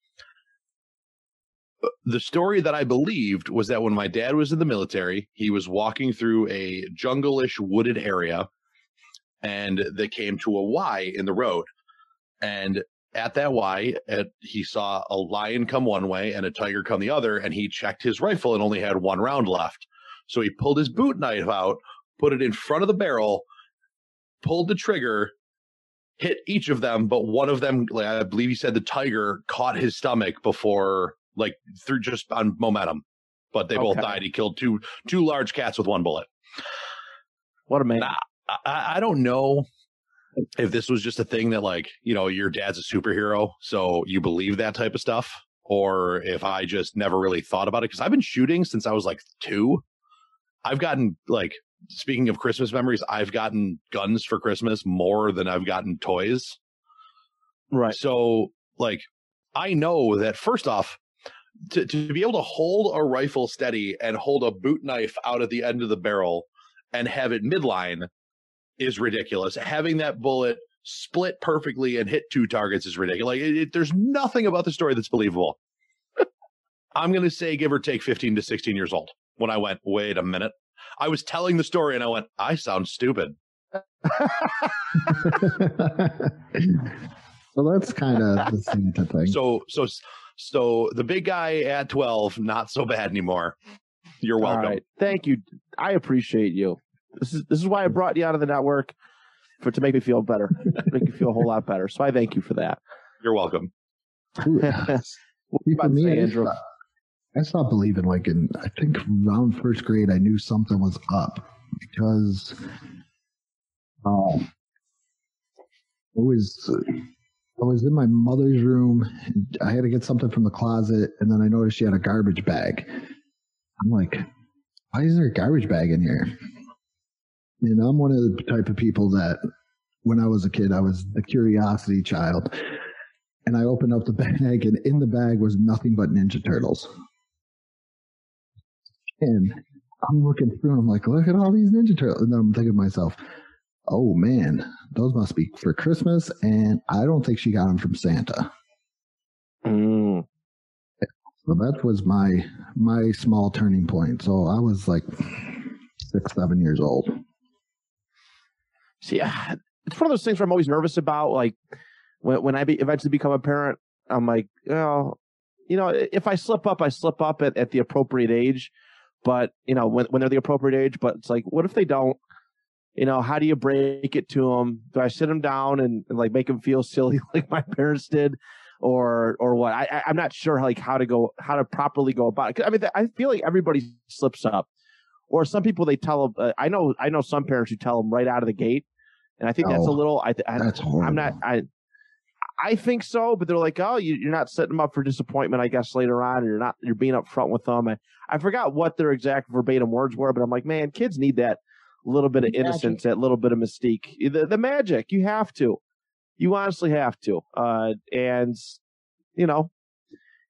the story that I believed was that when my dad was in the military, he was walking through a jungle-ish wooded area and they came to a Y in the road. And at that Y, at, he saw a lion come one way and a tiger come the other, and he checked his rifle and only had one round left. So he pulled his boot knife out, put it in front of the barrel, pulled the trigger, hit each of them, but one of them, like, I believe he said the tiger caught his stomach before, like through just on momentum. But they okay. both died. He killed two two large cats with one bullet. What a man! I, I don't know if this was just a thing that like you know your dad's a superhero, so you believe that type of stuff, or if I just never really thought about it because I've been shooting since I was like two. I've gotten like speaking of Christmas memories, I've gotten guns for Christmas more than I've gotten toys. Right. So like I know that first off, to, to be able to hold a rifle steady and hold a boot knife out at the end of the barrel and have it midline is ridiculous. Having that bullet split perfectly and hit two targets is ridiculous. Like it, it, there's nothing about the story that's believable. I'm going to say give or take 15 to 16 years old when I went, wait a minute. I was telling the story and I went, I sound stupid. so that's kind of the same thing. So, so, so the big guy at 12, not so bad anymore. You're welcome. Thank you. I appreciate you. This is this is why I brought you out of the network for to make me feel better, make you feel a whole lot better. So I thank you for that. You're welcome. See, for me, Andrew? I stopped believing like in I think around first grade I knew something was up because um I was I was in my mother's room. I had to get something from the closet, and then I noticed she had a garbage bag. I'm like, why is there a garbage bag in here? And I'm one of the type of people that when I was a kid, I was the curiosity child. and I opened up the bag, and in the bag was nothing but Ninja Turtles. And I'm looking through, and I'm like, look at all these Ninja Turtles. And then I'm thinking to myself, oh man, those must be for Christmas. And I don't think she got them from Santa. Mm. So that was my my small turning point. So I was like six, seven years old. See, it's one of those things where I'm always nervous about. Like when when I be, eventually become a parent, I'm like, oh, you know, if I slip up, I slip up at, at the appropriate age. But you know, when when they're the appropriate age. But it's like, what if they don't? You know, how do you break it to them? Do I sit them down and, and like make them feel silly like my parents did? or or what. I, I am not sure like how to go how to properly go about it. I mean, I feel like everybody slips up, or some people they tell them. Uh, I know I know some parents who tell them right out of the gate, and I think that's a oh, little. I, I that's horrible. I'm not. I I think so, but they're like, oh, you, are not setting them up for disappointment, I guess, later on, or you're not, you're being upfront with them. I, I forgot what their exact verbatim words were, but I'm like, man, kids need that little bit of innocence, that little bit of mystique, the, the magic. You have to. You honestly have to. Uh, and you know,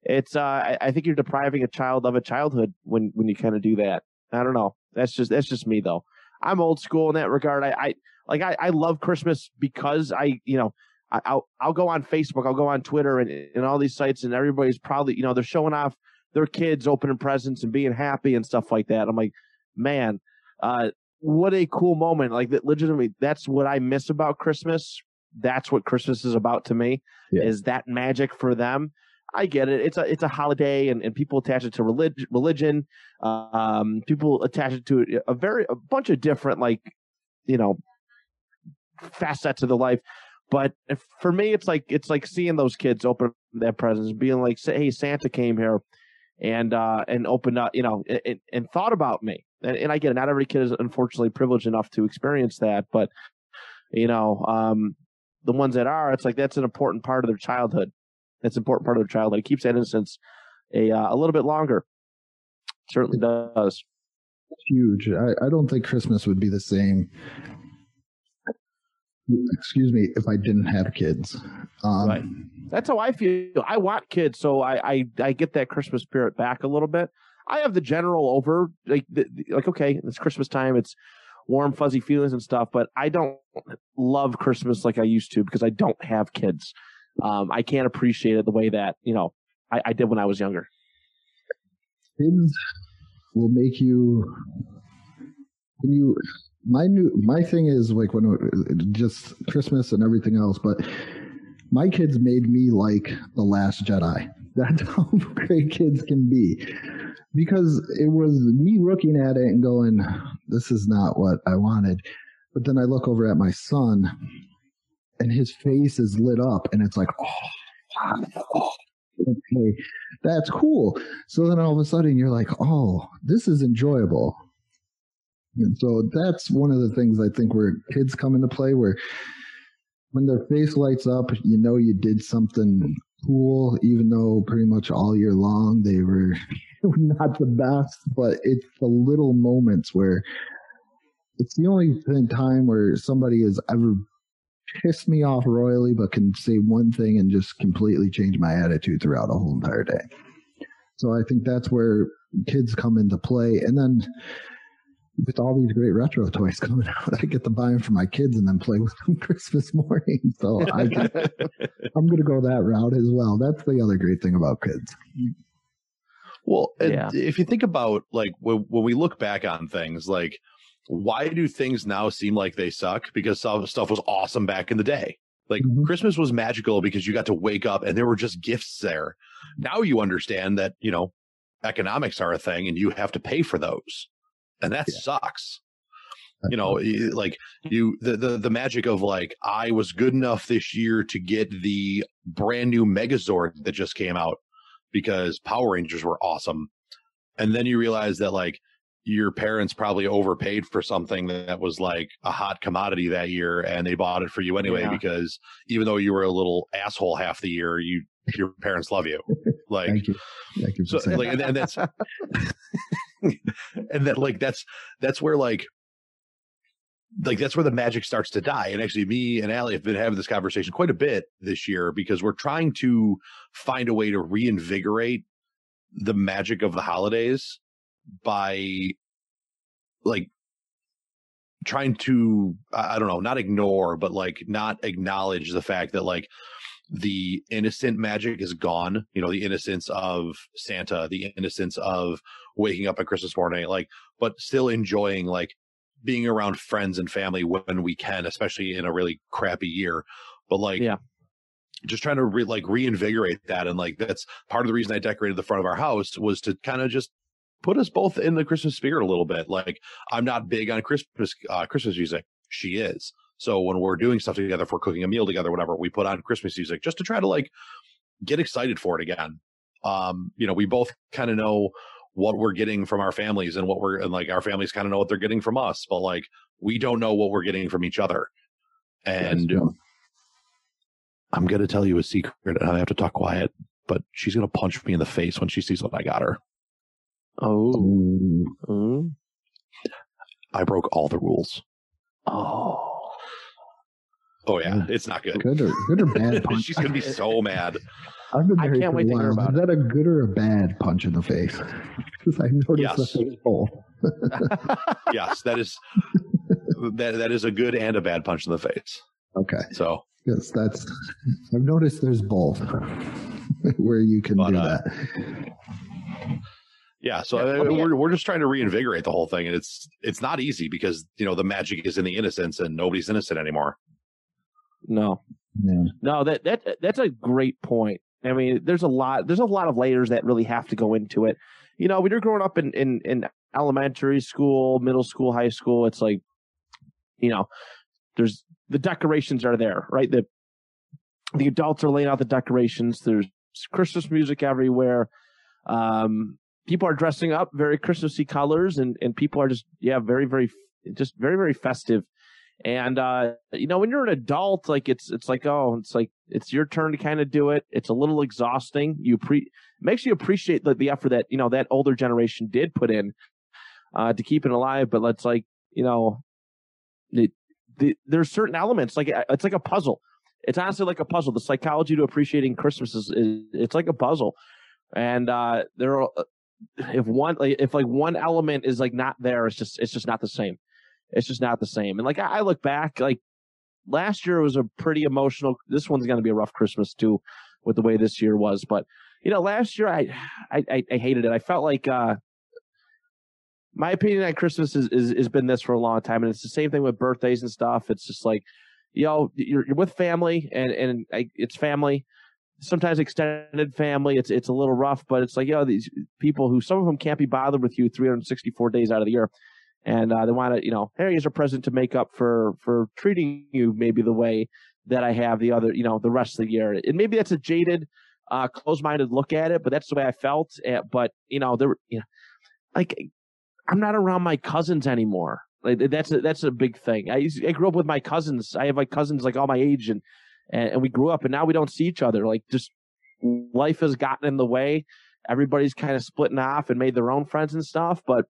it's uh, I, I, think you're depriving a child of a childhood when when you kind of do that. I don't know. That's just that's just me though. I'm old school in that regard. I, I like I, I love Christmas because I you know I, I'll I'll go on Facebook, I'll go on Twitter and and all these sites, and everybody's probably you know they're showing off their kids opening presents and being happy and stuff like that. I'm like, man, uh, what a cool moment! Like that, legitimately, that's what I miss about Christmas that's what Christmas is about to me. Yeah. Is that magic for them? I get it. It's a it's a holiday, and, and people attach it to religion. Religion, um, people attach it to a very a bunch of different like, you know, facets of the life. But for me, it's like it's like seeing those kids open their presents, being like, "Hey, Santa came here, and uh, and opened up, you know, and, and thought about me." And, and I get it. Not every kid is unfortunately privileged enough to experience that, but you know, um, the ones that are, it's like that's an important part of their childhood. That's an important part of their childhood. It keeps that innocence a uh, a little bit longer. certainly does. Huge. I, I don't think Christmas would be the same. Excuse me, if I didn't have kids. Um, right. That's how I feel. I want kids, so I, I I get that Christmas spirit back a little bit. I have the general over like like okay, it's Christmas time. It's warm, fuzzy feelings and stuff, but I don't love Christmas like I used to because I don't have kids. Um, I can't appreciate it the way that, you know, I, I did when I was younger. Kids will make you, when you, my new, my thing is like when just Christmas and everything else, but my kids made me like The Last Jedi. That's how great kids can be because it was me looking at it and going, this is not what I wanted. But then I look over at my son and his face is lit up and it's like, oh, okay, that's cool. So then all of a sudden you're like, oh, this is enjoyable. And so that's one of the things I think where kids come into play where when their face lights up, you know you did something cool, even though pretty much all year long they were not the best, but it's the little moments where it's the only time where somebody has ever pissed me off royally, but can say one thing and just completely change my attitude throughout a whole entire day. So I think that's where kids come into play. And then with all these great retro toys coming out, I get to buy them for my kids and then play with them Christmas morning. So I am going to go that route as well. That's the other great thing about kids. Well, yeah. if you think about like when, when we look back on things, like why do things now seem like they suck? Because some stuff was awesome back in the day. Like mm-hmm. Christmas was magical because you got to wake up and there were just gifts there. Now you understand that, you know, economics are a thing and you have to pay for those and that yeah. sucks. You know like you the, the the magic of like i was good enough this year to get the brand new megazord that just came out because power rangers were awesome. And then you realize that like your parents probably overpaid for something that was like a hot commodity that year and they bought it for you anyway yeah. because even though you were a little asshole half the year you your parents love you. Like thank you. Thank you so like and, and that's and that like that's that's where like like that's where the magic starts to die. And actually, me and Allie have been having this conversation quite a bit this year because we're trying to find a way to reinvigorate the magic of the holidays by like trying to I don't know, not ignore, but like not acknowledge the fact that like the innocent magic is gone. You know, the innocence of Santa, the innocence of waking up at Christmas morning, like, but still enjoying like being around friends and family when we can, especially in a really crappy year. But like, Yeah. just trying to re- like reinvigorate that. And like, that's part of the reason I decorated the front of our house was to kind of just put us both in the Christmas spirit a little bit. Like, I'm not big on Christmas, uh, Christmas music. She is. So when we're doing stuff together, if we're cooking a meal together, whatever, we put on Christmas music just to try to like get excited for it again. Um, you know, we both kind of know what we're getting from our families and what we're and like our families kind of know what they're getting from us, but like we don't know what we're getting from each other. And Yes, I'm gonna tell you a secret, and I have to talk quiet. But she's gonna punch me in the face when she sees what I got her. Oh. Ooh. Mm. I broke all the rules. Oh. Oh yeah, it's not good. Good or good or bad punch? she's gonna be so mad. I've been I can't for wait a to hear while. about Is that a good or a bad punch in the face? Because I noticed Yes. that there's both. yes, that is that that is a good and a bad punch in the face. Okay. So Yes, that's. I've noticed there's both where you can But, do uh, that. yeah, so Yeah, uh, let we're we're just trying to reinvigorate the whole thing, and it's it's not easy because you know the magic is in the innocence, and nobody's innocent anymore. No. Yeah. No, that that that's a great point. I mean, there's a lot there's a lot of layers that really have to go into it. You know, when you're growing up in in, in elementary school, middle school, high school, it's like, you know, there's the decorations are there, right? The the adults are laying out the decorations. There's Christmas music everywhere. Um, people are dressing up very Christmassy colors, and and people are just yeah, very very just very very festive. And uh, you know, when you're an adult, like it's it's like oh, it's like it's your turn to kind of do it. It's a little exhausting. You pre makes you appreciate the, the effort that you know that older generation did put in uh, to keep it alive. But let's like you know, the, the, there's certain elements like it's like a puzzle. It's honestly like a puzzle. The psychology to appreciating Christmas is, is it's like a puzzle, and uh, there are if one if like one element is like not there, it's just it's just not the same it's just not the same. And like I, look back, like last year was a pretty emotional. This one's going to be a rough Christmas too, with the way this year was. But you know, last year I I, I, I hated it. I felt like uh, my opinion on Christmas is, is has been this for a long time, and it's the same thing with birthdays and stuff. It's just like you know you're, you're with family, and and I, it's family. Sometimes extended family, it's it's a little rough, but it's like you know these people who some of them can't be bothered with you 364 days out of the year and uh, they want to, you know, hey, here's a present to make up for for treating you maybe the way that I have the other, you know, the rest of the year. And maybe that's a jaded, uh, closed-minded look at it, but that's the way I felt. Uh, but you know, there, you know, like I'm not around my cousins anymore. Like that's a, that's a big thing. I I grew up with my cousins. I have like cousins like all my age, and, and and we grew up, and now we don't see each other. Like just life has gotten in the way. Everybody's kind of splitting off and made their own friends and stuff, but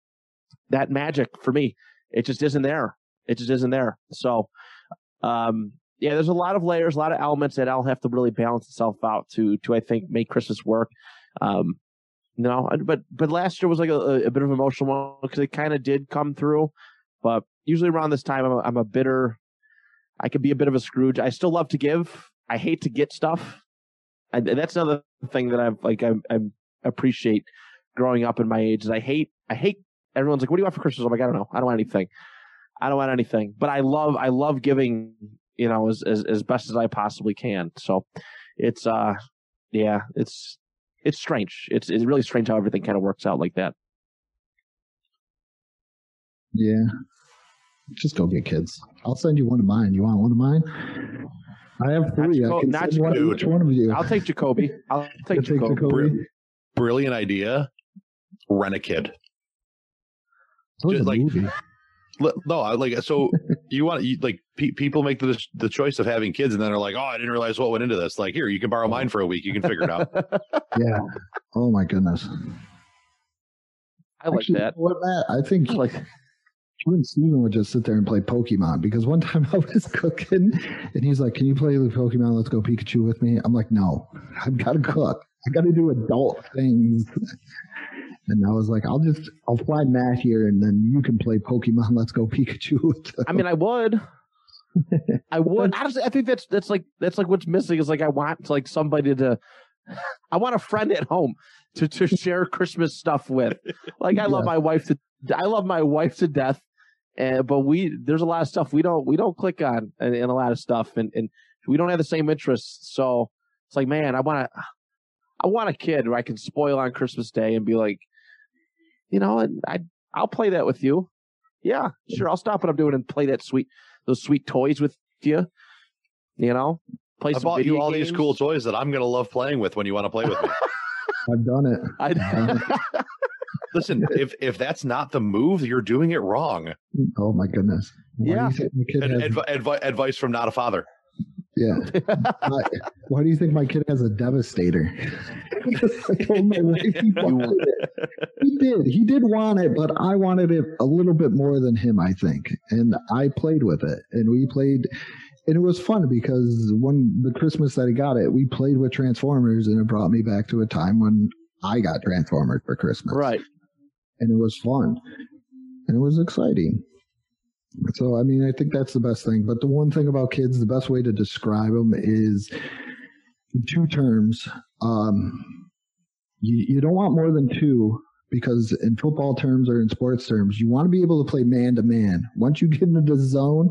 that magic for me, it just isn't there. It just isn't there. So, um, yeah, there's a lot of layers, a lot of elements that I'll have to really balance itself out to, to I think make Christmas work. Um, you know, but but last year was like a, a bit of an emotional one because it kind of did come through. But usually around this time, I'm a, I'm a bitter. I could be a bit of a Scrooge. I still love to give. I hate to get stuff. And that's another thing that I've like I, I appreciate growing up in my age is I hate I hate everyone's like, what do you want for Christmas? I'm like, I don't know. I don't want anything. I don't want anything. But I love, I love giving, you know, as, as, as best as I possibly can. So it's, uh, yeah, it's, it's strange. It's, it's really strange how everything kind of works out like that. Yeah. Just go get kids. I'll send you one of mine. You want one of mine? I have three. I Jaco- can not send one to Jacoby. each one of you. I'll take Jacoby. I'll take You'll Jacoby. Jacoby. Brilliant idea. Rent a kid. That was Just a like- movie. No, I like so you want you, like pe- people make the the choice of having kids and then are like, oh, I didn't realize what went into this. Like, here, you can borrow mine for a week. You can figure it out. Yeah. Oh my goodness. I like Actually, that. What Matt? I think I like, and Steven would just sit there and play Pokemon because one time I was cooking and he's like, Can you play the Pokemon Let's Go Pikachu with me? I'm like, No, I've got to cook. I got to do adult things. And I was like, I'll just, I'll fly Matt here and then you can play Pokemon Let's Go Pikachu. I mean, I would. I would. Honestly, I think that's that's like that's like what's missing is like I want like somebody to. I want a friend at home to to share Christmas stuff with. Like I love my wife to I love my wife to death, and but we there's a lot of stuff we don't we don't click on and, and a lot of stuff and and we don't have the same interests. So it's like man, I want to I want a kid where I can spoil on Christmas Day and be like, you know, and I I'll play that with you. Yeah, sure. I'll stop what I'm doing and play that sweet those sweet toys with you. You know, play I some bought you video all these cool toys that I'm gonna love playing with when you want to play with me. I've done it. I, Listen, if if that's not the move, you're doing it wrong. Oh my goodness. Why Yeah. do you think my kid Ad- has, advi- advi- advice from not a father. Yeah. Why, why do you think my kid has a devastator? I told my wife he wanted it. He did. He did want it, but I wanted it a little bit more than him, I think. And I played with it. And we played and it was fun because when the Christmas that I got it, we played with Transformers and it brought me back to a time when I got Transformers for Christmas. right. and it was fun and it was exciting. So, I mean, I think that's the best thing. But the one thing about kids, the best way to describe them is two terms. Um, you, you don't want more than two because in football terms or in sports terms, you want to be able to play man to man. Once you get into the zone,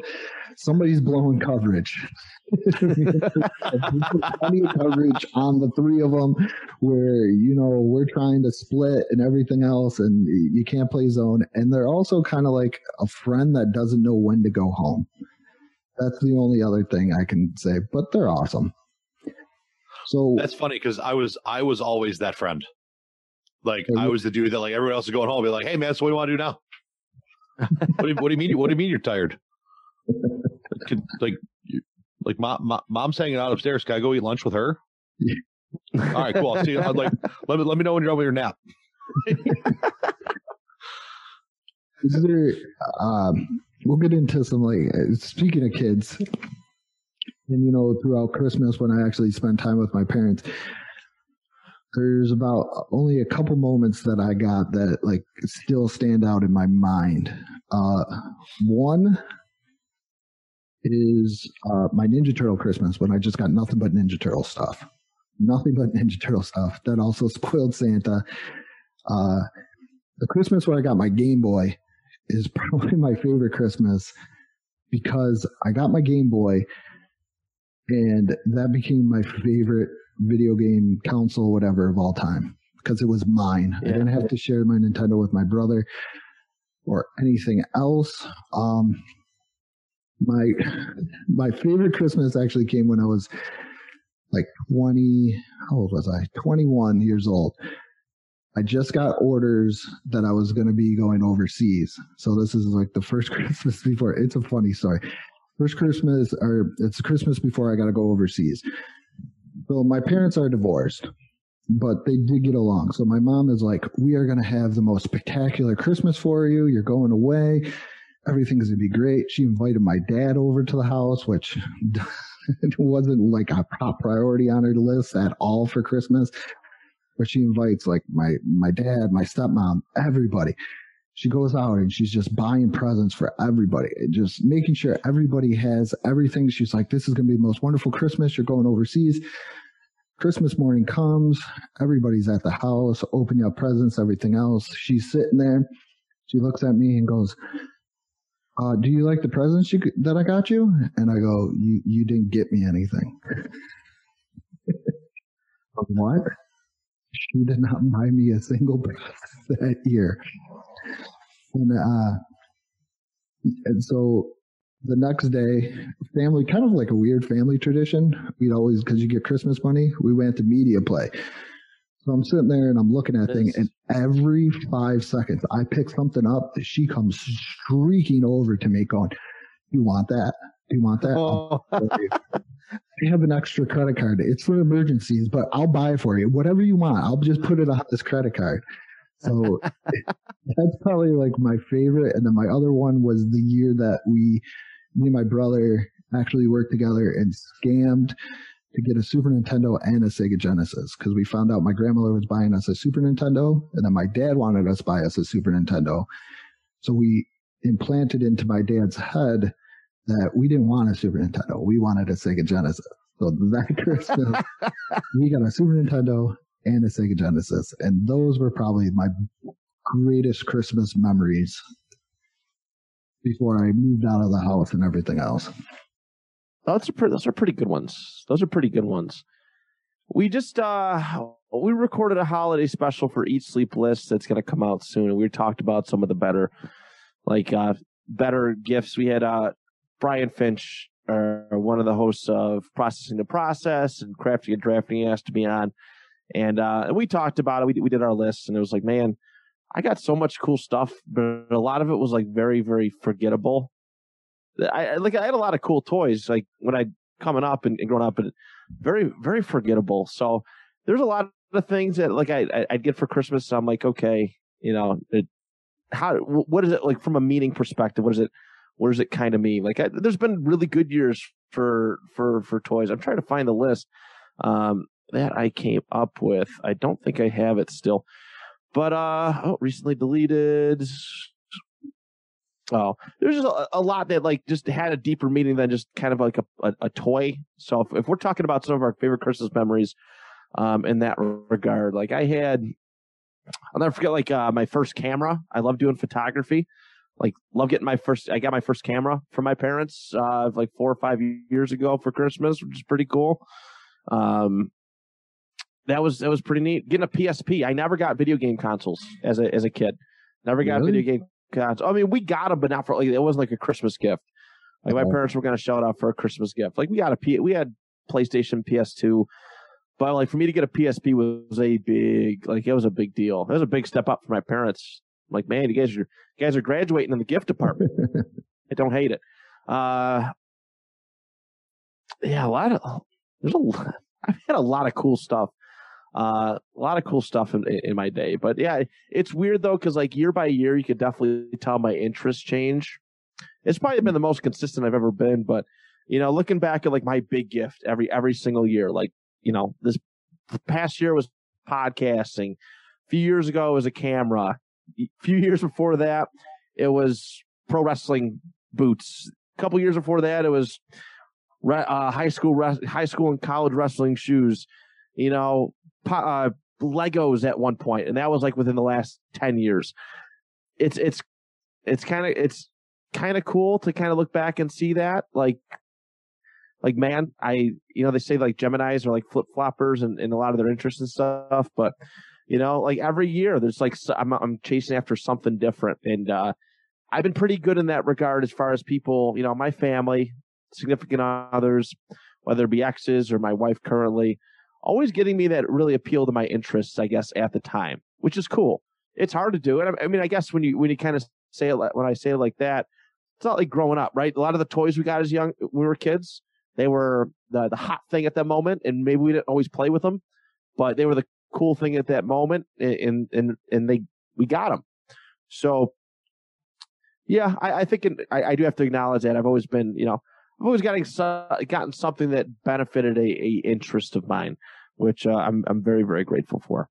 somebody's blowing coverage. Plenty of coverage on the three of them where you know we're trying to split and everything else and you can't play zone and they're also kind of like a friend that doesn't know when to go home that's the only other thing i can say but they're awesome so That's funny because I was I was always that friend. Like I was the dude that like everyone else is going home. Be like, hey man, so what do you want to do now? what, do you, what do you mean? What do you mean you're tired? Could, like, like mom, mom, mom's hanging out upstairs. Can I go eat lunch with her? All right, cool. I'll see you. I'd like let me let me know when you're with your nap. is there um we'll get into some like uh, speaking of kids and you know throughout christmas when i actually spend time with my parents there's about only a couple moments that i got that like still stand out in my mind uh one is uh my ninja turtle christmas when i just got nothing but ninja turtle stuff nothing but ninja turtle stuff that also spoiled santa uh the christmas when i got my game boy is probably my favorite Christmas because I got my Game Boy and that became my favorite video game console, whatever of all time because it was mine. I didn't have to share my Nintendo with my brother or anything else. Um, my my favorite Christmas actually came when I was like 20 how old was I? 21 years old. I just got orders that I was going to be going overseas. So this is like the first Christmas before. It's a funny story. First Christmas, or it's Christmas before I got to go overseas. So my parents are divorced, but they did get along. So my mom is like, "We are going to have the most spectacular Christmas for you. You're going away. Everything's going to be great." She invited my dad over to the house, which wasn't like a top priority on her list at all for Christmas but she invites like my my dad, my stepmom, everybody. She goes out and she's just buying presents for everybody, just making sure everybody has everything. She's like, "This is going to be the most wonderful Christmas. You're going overseas." Christmas morning comes, everybody's at the house, opening up presents, everything else. She's sitting there. She looks at me and goes, uh, "Do you like the presents you, that I got you?" And I go, "You you didn't get me anything." what? She did not buy me a single present that year. And uh and so the next day, family kind of like a weird family tradition. We'd always because you get Christmas money, we went to media play. So I'm sitting there and I'm looking at things, and every five seconds I pick something up. She comes streaking over to me, going, "You want that? Do you want that?" Oh, I have an extra credit card. It's for emergencies, but I'll buy it for you. Whatever you want, I'll just put it on this credit card. So that's probably like my favorite. And then my other one was the year that we, me and my brother actually worked together and scammed to get a Super Nintendo and a Sega Genesis because we found out my grandmother was buying us a Super Nintendo and then my dad wanted us to buy us a Super Nintendo. So we implanted into my dad's head that we didn't want a Super Nintendo. We wanted a Sega Genesis. So that Christmas, we got a Super Nintendo and a Sega Genesis. And those were probably my greatest Christmas memories before I moved out of the house and everything else. Those are pretty, those are pretty good ones. Those are pretty good ones. We just uh we recorded a holiday special for Eat Sleep List that's going to come out soon, and we talked about some of the better, like uh better gifts. We had uh Brian Finch, or one of the hosts of Processing the Process and Crafting and Drafting, asked to be on, and uh we talked about it. We we did our list, and it was like, man, I got so much cool stuff, but a lot of it was like very very forgettable. I, like I had a lot of cool toys like when I coming up and, and growing up, and very very forgettable. So there's a lot of things that like I I'd get for Christmas. So I'm like, okay, you know, it, how what is it like from a meaning perspective? What is it? What does it kind of mean? Like, I, there's been really good years for for for toys. I'm trying to find the list um, that I came up with. I don't think I have it still, but uh, oh, recently deleted. Oh, there's just a, a, lot that like just had a deeper meaning than just kind of like a, a, a toy. So if, if, we're talking about some of our favorite Christmas memories, um, in that regard, like I had, I'll never forget like uh, my first camera. I love doing photography. Like love getting my first. I got my first camera from my parents uh, like four or five years ago for Christmas, which is pretty cool. Um, that was that was pretty neat. Getting a PSP. I never got video game consoles as a as a kid. Never got really? video game console. I mean, we got them, but not for like it wasn't like a Christmas gift. Like my parents were going to shout out for a Christmas gift. Like we got a P, we had PlayStation, PS2, but like for me to get a PSP was a big, like it was a big deal. It was a big step up for my parents. I'm like, man, you guys are, you guys are graduating in the gift department. I don't hate it. Uh, yeah, a lot of, there's a lot, I've had a lot of cool stuff. Uh, a lot of cool stuff in, in my day, but yeah, it's weird though, cause like year by year, you could definitely tell my interests change. It's probably been the most consistent I've ever been, but you know, looking back at like my big gift every, every single year, like, you know, this past year was podcasting. A few years ago, it was a camera. A few years before that, it was pro wrestling boots. A couple years before that, it was uh, high school, high school and college wrestling shoes. You know, uh, Legos at one point, and that was like within the last ten years. It's it's it's kind of it's kind of cool to kind of look back and see that like like man i you know they say like geminis are like flip floppers and, and a lot of their interests and stuff but you know like every year there's like I'm, I'm chasing after something different and uh i've been pretty good in that regard as far as people you know my family significant others whether it be exes or my wife currently always getting me that really appeal to my interests, I guess, at the time, which is cool. It's hard to do. And I, I mean, I guess when you, when you kind of say it, when I say it like that, it's not like growing up, right? A lot of the toys we got as young, when we were kids, they were the, the hot thing at that moment. And maybe we didn't always play with them, but they were the cool thing at that moment. And, and, and they, we got them. So yeah, I, I think in, I, I do have to acknowledge that I've always been, you know, I've always gotten gotten something that benefited a, a interest of mine, which uh, I'm I'm very very grateful for.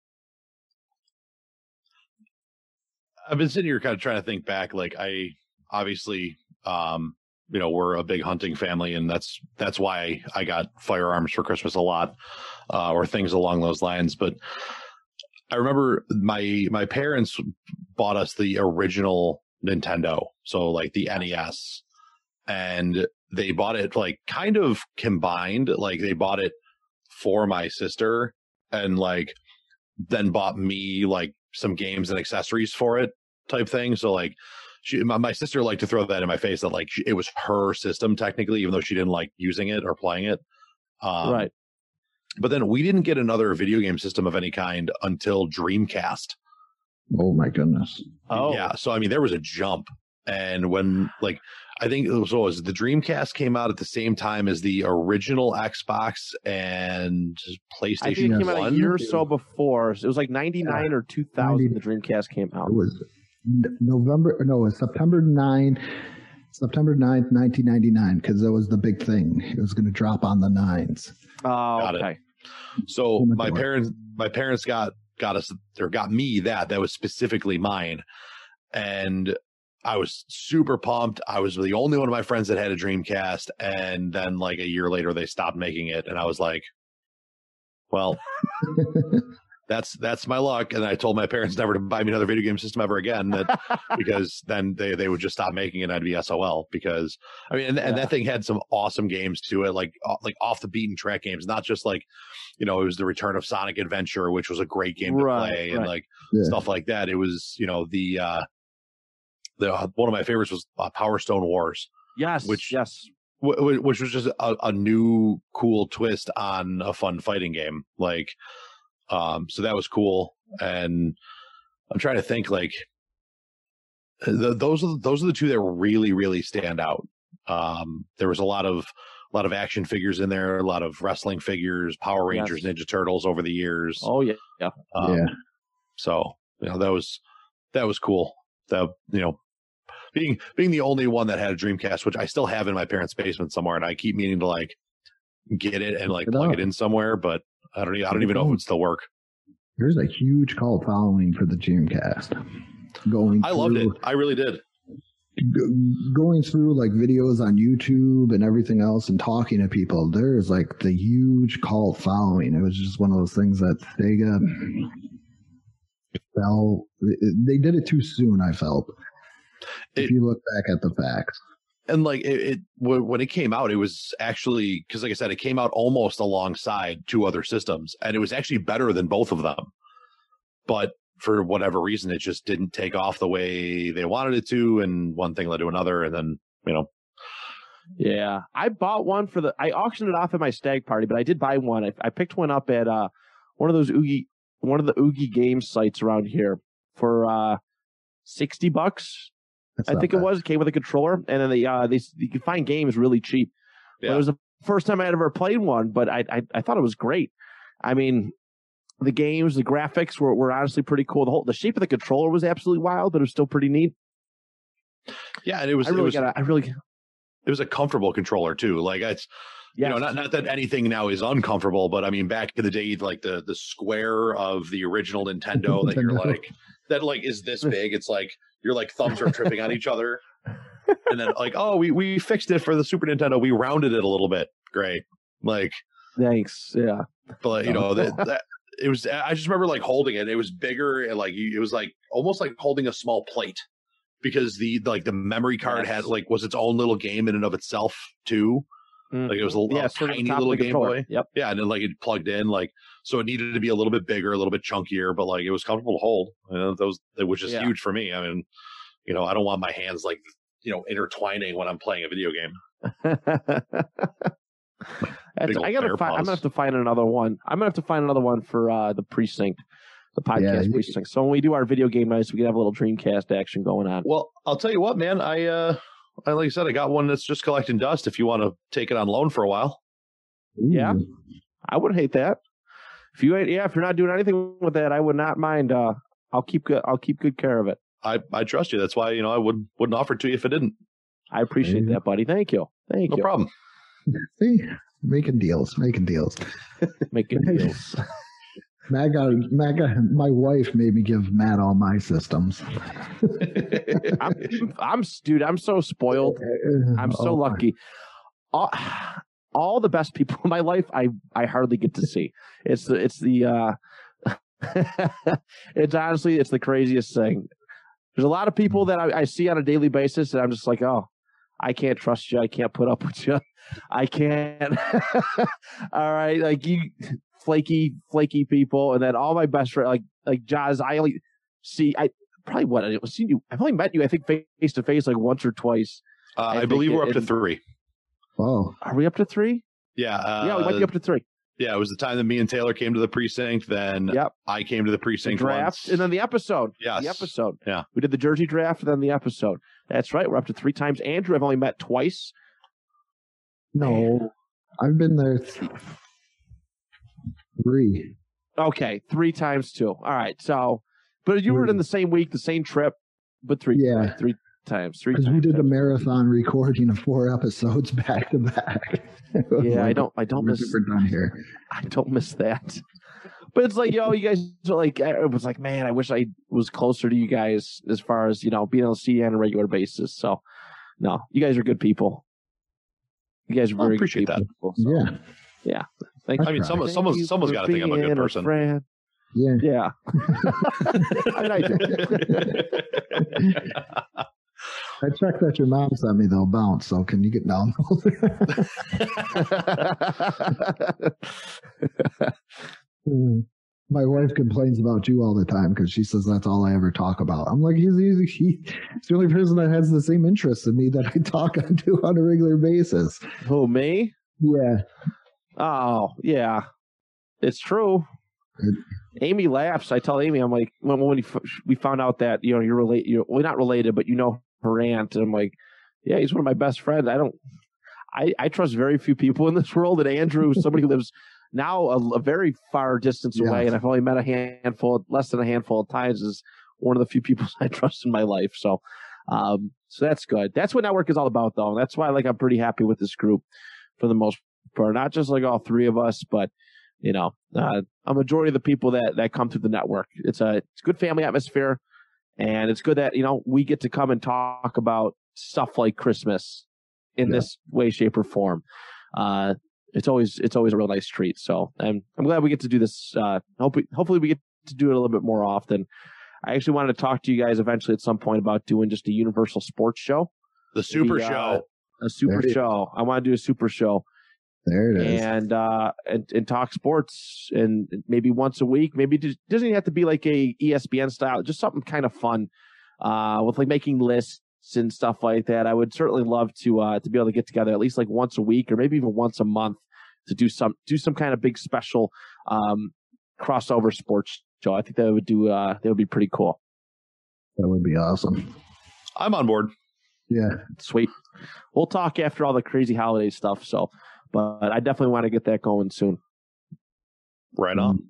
I've been sitting here kind of trying to think back. Like I obviously, um, you know, we're a big hunting family, and that's that's why I got firearms for Christmas a lot, uh, or things along those lines. But I remember my my parents bought us the original Nintendo, so like the NES, and they bought it like kind of combined. Like they bought it for my sister and like then bought me like some games and accessories for it type thing. So like she, my, my sister liked to throw that in my face that like it was her system technically, even though she didn't like using it or playing it. Um, right. But then we didn't get another video game system of any kind until Dreamcast. Oh my goodness. Oh yeah. So I mean, there was a jump, and when like I think it was, what was it? the Dreamcast came out at the same time as the original Xbox and PlayStation I think it came out a 1. year or so before. It was like 99 or 2000 the Dreamcast came out. It was November, no, it was September 9, September 9th, 1999, because that was the big thing. It was going to drop on the nines. Oh, Got it. okay. So Oh my my parents, my parents got got us or got me that that was specifically mine, and I was super pumped. I was the only one of my friends that had a Dreamcast, and then like a year later they stopped making it, and I was like, well. That's that's my luck, and I told my parents never to buy me another video game system ever again. That because then they, they would just stop making it and I'd be SOL because I mean and, and that thing had some awesome games to it like like off the beaten track games not just like you know it was the return of Sonic Adventure which was a great game to Right, play and like Yeah. stuff like that it was you know the uh the uh, one of my favorites was uh, Power Stone Wars Yes. Which- yes. wh- wh- which was just a, a new cool twist on a fun fighting game like um so that was cool and i'm trying to think like the, those are the, those are the two that really really stand out um there was a lot of a lot of action figures in there a lot of wrestling figures power rangers Yes. ninja turtles over the years Oh yeah. Yeah. um, yeah. so you know that was that was cool. That you know being being the only one that had a Dreamcast, which I still have in my parents' basement somewhere, and I keep meaning to like get it and like it plug up. it in somewhere, but I don't I don't even know if it would still work. There's a huge cult following for the Dreamcast. Going I loved it. I really did. g- going through like videos on YouTube and everything else and talking to people, there's like the huge cult following. It was just one of those things that Sega fell. They did it too soon. I felt. If It- you look back at the facts, and like it, it when it came out it was actually because like i said it came out almost alongside two other systems and it was actually better than both of them but for whatever reason it just didn't take off the way they wanted it to and one thing led to another and then you know Yeah, I bought one for the. I auctioned it off at my stag party, but I did buy one. I, I picked one up at uh one of those Oogie, one of the Oogie game sites around here for uh sixty bucks. That's I not think it was. It came with a controller, and then they uh they you can find games really cheap. But Yeah. it was the first time I had ever played one, but I, I I thought it was great. I mean, the games, the graphics were were honestly pretty cool. The whole the shape of the controller was absolutely wild, but it was still pretty neat. yeah and it was I it really was got. I really. it was a comfortable controller too like it's Yeah, you know not not that anything now is uncomfortable but i mean back in the day like the the square of the original nintendo that you're like that like is this big it's like your like thumbs are tripping on each other. And then like oh we we fixed it for the super nintendo. We rounded it a little bit. Great. Like thanks. Yeah. but you know that, that it was i just remember like holding it. It was bigger and like it was like almost like holding a small plate because the like the memory card had like was its own little game in and of itself too like it was a, little yeah, a sort tiny of little the game controller. boy Yep. yeah and then like it plugged in like so it needed to be a little bit bigger a little bit chunkier but like it was comfortable to hold you know those which is Yeah. huge for me i mean you know i don't want my hands like you know intertwining when i'm playing a video game That's, Big old I gotta bear find. I'm gonna have to find another one. I'm gonna have to find another one for uh, the precinct, the podcast you- precinct. So when we do our video game nights, we can have a little Dreamcast action going on. well i'll tell you what man i uh I, like I said, I got one that's just collecting dust. If you want to take it on loan for a while, Yeah. Ooh. I wouldn't hate that. If you ain't, yeah, if you're not doing anything with that, I would not mind. Uh, I'll keep good. I'll keep good care of it. I I trust you. That's why you know I would wouldn't offer it to you if it didn't. I appreciate that, buddy. Thank you. Thank No you. No problem. See, making deals, making deals. Making deals. Matt got, Matt got, my wife made me give Matt all my systems. I'm, I'm, dude. I'm so spoiled. I'm so Oh, lucky. All, all the best people in my life, I I hardly get to see. It's the it's the uh, it's honestly it's the craziest thing. There's a lot of people that I, I see on a daily basis, and I'm just like, oh, I can't trust you. I can't put up with you. I can't. all right, like you, flaky, flaky people, and then all my best friends, like like Jazz. I only see I probably what I've seen you. I've only met you, I think, face to face like once or twice. Uh, I I, believe we're it- up to it- three. Oh, Are we up to three? Yeah. Uh, yeah, we might be up to three. Yeah, it was the time that me and Taylor came to the precinct. Then Yep. I came to the The precinct draft once. and then the episode. Yes. The episode. Yeah. We did the jersey draft and then the episode. That's right. We're up to three times. Andrew, I've only met twice. No, I've been there th- three. Okay, three times two. All right. So, but you were in the same week, the same trip, but three. Yeah. right, three times. Three. Because we times. did the marathon recording of four episodes back to back. It was Yeah, I don't. I don't we're miss. done here. I don't miss that. But it's like, yo, you guys are like, I was like, man, I wish I was closer to you guys as far as, you know, being able to see you on a regular basis. So, no, you guys are good people. You guys are I very appreciate good people. So, Yeah, yeah. Thank I you. mean, someone- Thank someone's- you someone's for gotta think I'm a good person. friend. yeah. Yeah. I mean, I. I checked that your mom sent me though bounce. So can you get down? My wife complains about you all the time because she says that's all I ever talk about. I'm like, he's, he's, he's the only person that has the same interest in me that I talk to on a regular basis. Who, me? Yeah. Oh, yeah. It's true. Amy laughs. I tell Amy, I'm like, when, when we found out that, you know, you're related, you're, well, not related, but you know her aunt. And I'm like, yeah, he's one of my best friends. I don't, I, I trust very few people in this world. And Andrew, somebody who lives now a, a very far distance away, and I've only met a handful, less than a handful of times, is one of the few people I trust in my life. So, um, so that's good. That's what network is all about, though. That's why, like, I'm pretty happy with this group for the most part. Not just like all three of us, but you know, uh, a majority of the people that that come through the network. It's a it's a good family atmosphere, and it's good that you know we get to come and talk about stuff like Christmas in Yeah. this way, shape, or form. Uh, it's always it's always a real nice treat. So I'm I'm glad we get to do this. Uh, hope we, hopefully we get to do it a little bit more often. I actually wanted to talk to you guys eventually at some point about doing just a Universal Sports show, the Super Maybe, uh, Show. a super you- show. I want to do a super show There it is. and uh and, and talk sports and maybe once a week maybe it doesn't even have to be like a espn style just something kind of fun uh with like making lists and stuff like that i would certainly love to uh to be able to get together at least like once a week or maybe even once a month to do some do some kind of big special um crossover sports show i think that would do uh that would be pretty cool that would be awesome. I'm on board. Yeah. sweet we'll talk after all the crazy holiday stuff so but i definitely want to get that going soon Right on.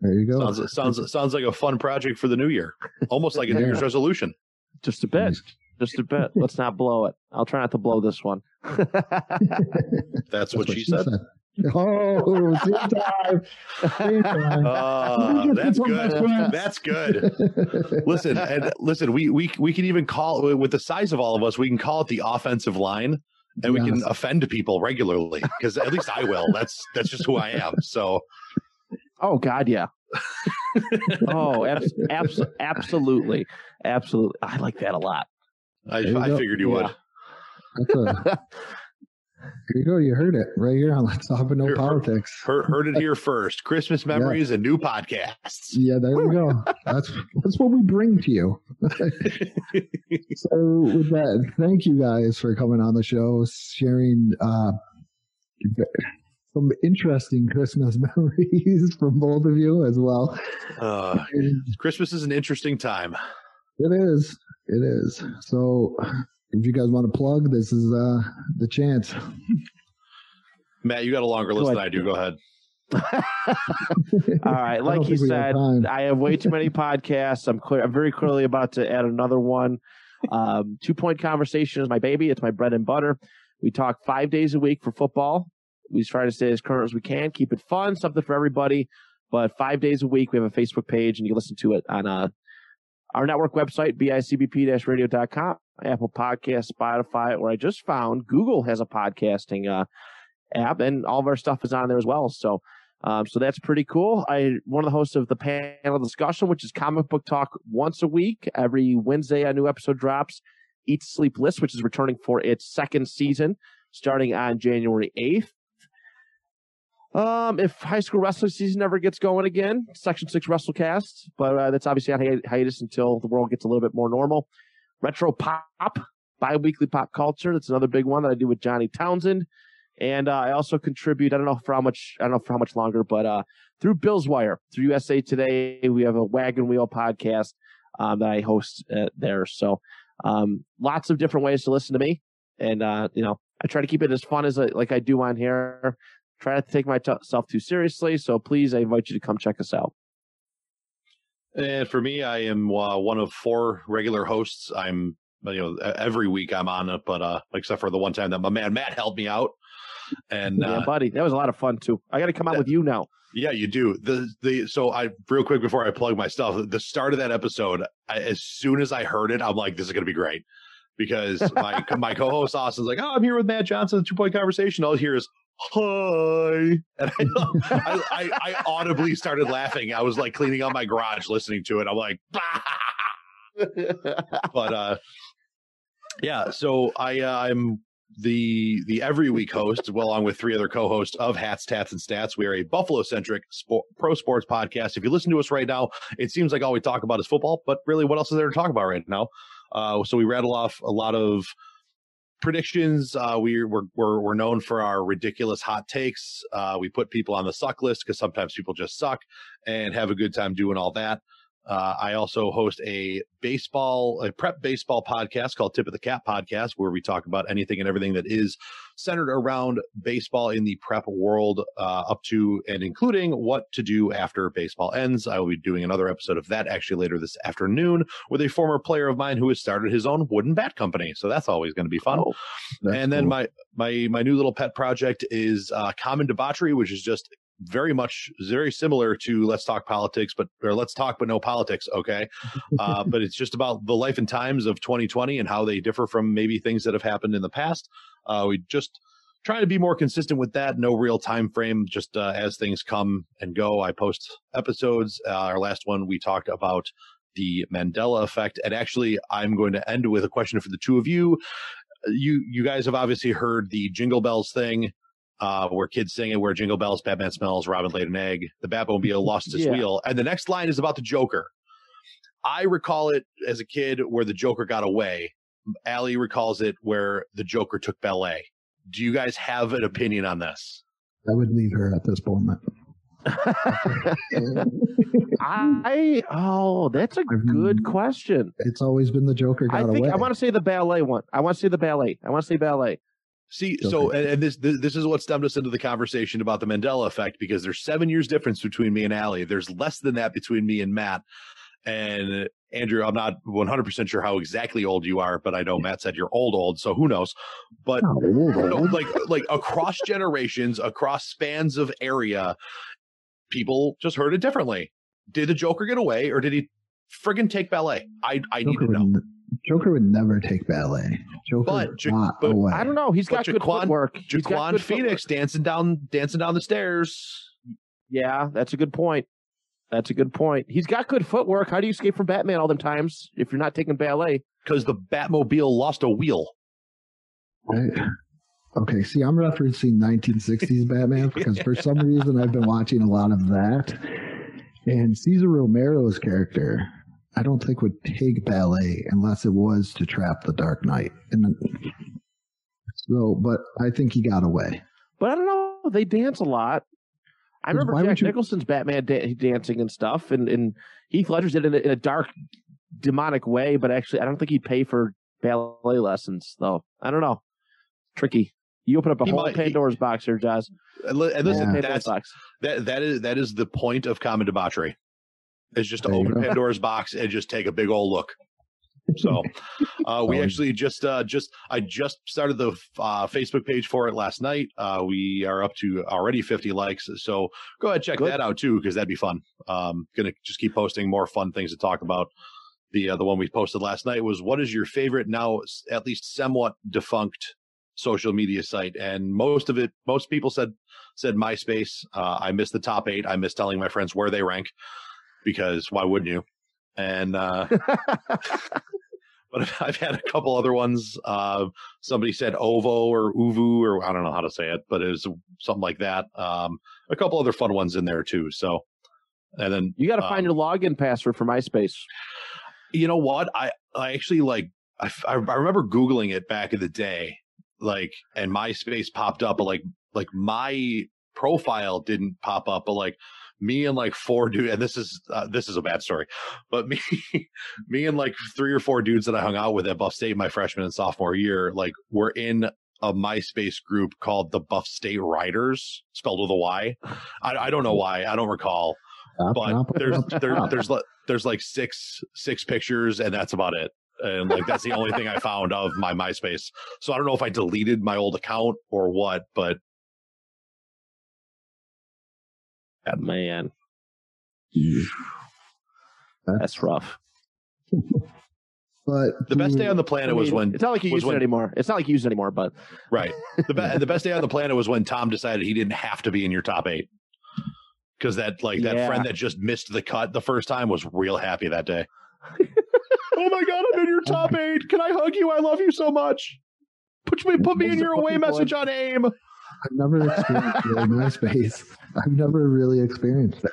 There you go. Sounds sounds sounds like a fun project for the new year. Almost like a New Year's resolution. just a bit just a bit. Let's not blow it. I'll try not to blow this one. That's what she said. Oh, same time. Same time. Uh, that's good. That's good. Listen, and listen, we we we can even call with the size of all of us, we can call it the offensive line, and we can offend people regularly because at least I will. That's that's just who I am. So oh God, yeah. oh, abs- abs- absolutely, absolutely. I like that a lot. I, I figured you Yeah. would. Here you go. You heard it right here on Let's Talk No Politics. Heard, heard it here first. Christmas memories and new podcasts. Yeah, there we go. That's that's what we bring to you. so with that, thank you guys for coming on the show, sharing uh, some interesting Christmas memories from both of you as well. Uh, And Christmas is an interesting time. it is, it is. So if you guys want to plug, this is uh, the chance. Matt, you got a longer list than. I do. Go ahead. All right, like don't he have said. I have way too many podcasts. I'm clear. I'm very clearly about to add another one. Um, two point conversation is my baby. It's my bread and butter. We talk five days a week for football. We try to stay as current as we can, keep it fun, something for everybody. But five days a week, we have a Facebook page, and you can listen to it on uh, our network website, bicbp-radio.com, Apple Podcast, Spotify, or I just found Google has a podcasting uh, app, and all of our stuff is on there as well. So um, so that's pretty cool. I one of the hosts of the panel discussion, which is comic book talk once a week. Every Wednesday, a new episode drops. Eat Sleep List, which is returning for its second season, starting on January eighth. Um, if high school wrestling season ever gets going again, Section Six WrestleCast, but uh, that's obviously on hi- hiatus until the world gets a little bit more normal. Retro Pop, bi-weekly pop culture. That's another big one that I do with Johnny Townsend. And uh, I also contribute. I don't know for how much. I don't know for how much longer, but uh, through Bill's Wire, through USA Today, we have a Wagon Wheel podcast um, that I host uh, there. So um, lots of different ways to listen to me, and uh, you know, I try to keep it as fun as like I do on here. Try not to take myself too seriously. So please, I invite you to come check us out. And for me, I am uh, one of four regular hosts. I'm you know every week I'm on it, but uh, except for the one time that my man Matt helped me out. And yeah, uh, buddy, that was a lot of fun too. I got to come out that, with you now. Yeah, you do. The the so I real quick before I plug my stuff. The start of that episode, I, as soon as I heard it, I'm like, this is going to be great because my my co-host Austin's like, oh, I'm here with Matt Johnson, two point conversation. All hear is hi, and I, I, I, I audibly started laughing. I was like cleaning out my garage, listening to it. I'm like, but uh, yeah. So I uh, I'm the the every week host, well, along with three other co-hosts of Hats, Tats, and Stats. We are a Buffalo centric sport, pro sports podcast. If you listen to us right now, it seems like all we talk about is football, but really, what else is there to talk about right now? Uh, so we rattle off a lot of predictions. Uh, we, we're, we're, we're known for our ridiculous hot takes. Uh, we put people on the suck list because sometimes people just suck and have a good time doing all that. Uh, I also host a baseball, a prep baseball podcast called Tip of the Cap Podcast, where we talk about anything and everything that is centered around baseball in the prep world, uh, up to and including what to do after baseball ends. I will be doing another episode of that actually later this afternoon with a former player of mine who has started his own wooden bat company. So that's always going to be fun. Oh, and then cool. my my my new little pet project is uh, Common Debauchery, which is just very much very similar to let's talk politics but or let's talk but no politics okay? Uh, but it's just about the life and times of 2020 and how they differ from maybe things that have happened in the past. Uh, we just trying to be more consistent with that. No real time frame just uh, as things come and go. I post episodes. Uh, our last one we talked about the mandela effect. And actually i'm going to end with a question for the two of you. You you guys have obviously heard the jingle bells thing uh, where kids sing it, where jingle bells, Batman smells, Robin laid an egg, the Batmobile lost its yeah. wheel. And the next line is about the Joker. I recall it as a kid where the Joker got away. Allie recalls it where the Joker took ballet. Do you guys have an opinion on this? I would leave her at this moment. I oh, that's a good question. It's always been the Joker got I think away. I want to say the ballet one. I want to say the ballet. I want to say ballet. See, okay. so and, and this, this, this is what stemmed us into the conversation about the Mandela effect because there's seven years difference between me and Allie. There's less than that between me and Matt. And Andrew, I'm not 100 percent sure how exactly old you are, but I know Matt said you're old, old, so who knows? But you know, like like across generations, across spans of area, people just heard it differently. Did the Joker get away, or did he friggin' take ballet? I I need to know. Joker would never take ballet. Joker but, not but away. I don't know. He's got Joaquin, good footwork. Joaquin Phoenix footwork. dancing down dancing down the stairs. Yeah, that's a good point. That's a good point. He's got good footwork. How do you escape from Batman all them times if you're not taking ballet? Because the Batmobile lost a wheel. Right. okay, see, I'm referencing 1960s Batman because for some reason I've been watching a lot of that. And Cesar Romero's character I don't think would take ballet unless it was to trap the Dark Knight. And so, but I think he got away. But I don't know. They dance a lot. I remember Jack you... Nicholson's Batman da- dancing and stuff, and, and Heath Ledger's did it in a, in a dark, demonic way. But actually, I don't think he'd pay for ballet lessons, though. I don't know. Tricky. You open up a he whole might, Pandora's he, box here, Jazz. And listen, yeah. that's, that that is that is the point of common debauchery is just to there open Pandora's box and just take a big old look. So uh, we actually just uh, just I just started the uh, Facebook page for it last night. Uh, we are up to already 50 likes. So go ahead check Good. that out too because that'd be fun. Um, gonna just keep posting more fun things to talk about. The uh, the one we posted last night was what is your favorite now at least somewhat defunct social media site and most of it most people said said MySpace. Uh, I missed the top eight. I miss telling my friends where they rank because why wouldn't you? And uh, but I've had a couple other ones. Uh, somebody said Ovo or Uvu or I don't know how to say it, but it was something like that. Um, a couple other fun ones in there too. So, and then you got to um, find your login password for MySpace. You know what? I I actually like I, I remember googling it back in the day like, and MySpace popped up, but like, like my profile didn't pop up, but like me and like four dudes, and this is uh, this is a bad story, but me, me and like three or four dudes that I hung out with at Buff State my freshman and sophomore year, like were in a MySpace group called the Buff State Riders, spelled with a Y. I, I don't know why, I don't recall, but there's there, there's there's like six six pictures, and that's about it. And like that's the only thing I found of my MySpace. So I don't know if I deleted my old account or what, but man, that's rough. But the best day on the planet I mean, was when it's not like you was use it anymore. It's not like you use it anymore, but right the be- the best day on the planet was when Tom decided he didn't have to be in your top eight because that like that Yeah. friend that just missed the cut the first time was real happy that day. oh my god, I'm in your top eight. Can I hug you? I love you so much. Put me put me in your away message on AIM. I've never experienced really MySpace. I've never really experienced that.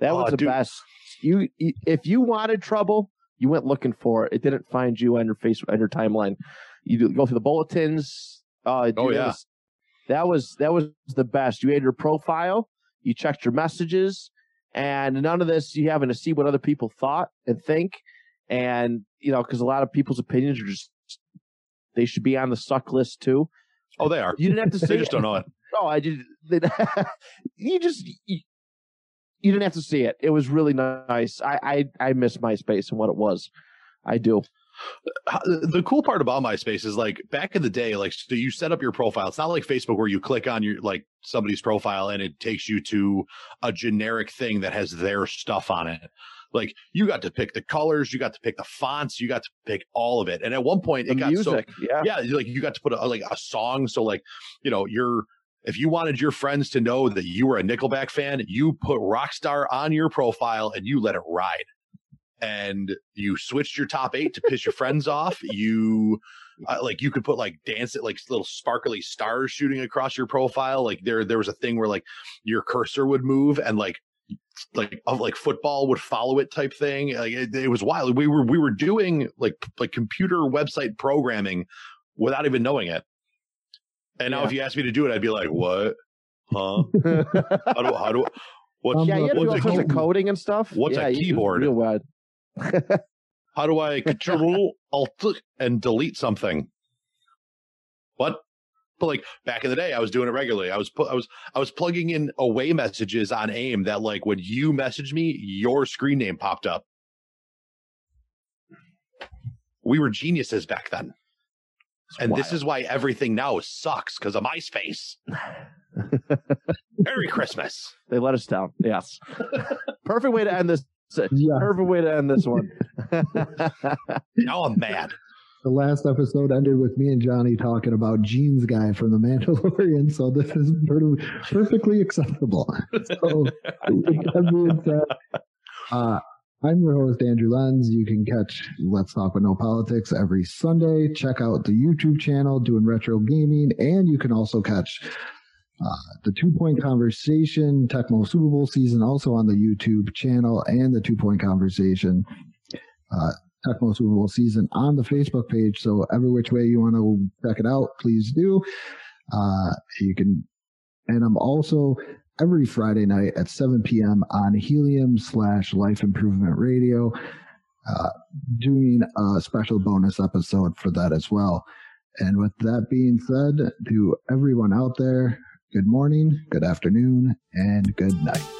that Oh, was the dude. best. You, you- if you wanted trouble, you went looking for it. It didn't find you on your face on your timeline. You go through the bulletins. Uh, Oh, yeah. that was, that was that was the best. You had your profile. You checked your messages, and none of this. You having to see what other people thought and think, and you know because a lot of people's opinions are just they should be on the suck list too. Oh, they are. You didn't have to say They just don't know it. No, I just you just you, you didn't have to see it. It was really nice. I I I miss MySpace and what it was. I do. The cool part about MySpace is like back in the day, like so you set up your profile. It's not like Facebook where you click on your like somebody's profile and it takes you to a generic thing that has their stuff on it. Like you got to pick the colors, you got to pick the fonts, you got to pick all of it. And at one point, The it got so yeah. yeah, like you got to put a, like a song. So like you know you're if you wanted your friends to know that you were a Nickelback fan, you put Rockstar on your profile and you let it ride. And you switched your top eight to piss your friends off. You uh, like you could put like dance it like little sparkly stars shooting across your profile. Like there there was a thing where like your cursor would move and like like of like football would follow it type thing. Like it, it was wild. We were we were doing like like computer website programming without even knowing it. And now Yeah. if you asked me to do it, I'd be like, what? Huh? How do how do what's Um, yeah, you had to do what's all a sorts of coding and stuff. what's a yeah, you- keyboard? Real bad. how do I control alt and delete something? What? But like back in the day, I was doing it regularly. I was pu- I was I was plugging in away messages on AIM that like when you messaged me, your screen name popped up. We were geniuses back then, It's and this is why everything now sucks because of MySpace. Merry Christmas. they let us down. Yes. Perfect way to end this. Yeah. Perfect way to end this one. Now I'm mad. The last episode ended with me and Johnny talking about Jeans Guy from The Mandalorian, so this is per- perfectly acceptable. So, with that being said, uh, I'm your host, Andrew Lenz. You can catch Let's Talk with No Politics every Sunday. Check out the YouTube channel doing retro gaming, and you can also catch uh, the Two Point Conversation Tecmo Super Bowl season also on the YouTube channel and the Two Point Conversation. Uh, Tecmo Super Bowl season on the Facebook page. So every which way you want to check it out, please do. Uh, you can, and I'm also every Friday night at 7 p.m. on Helium slash Life Improvement Radio, uh, doing a special bonus episode for that as well. And with that being said, to everyone out there, good morning, good afternoon, and good night.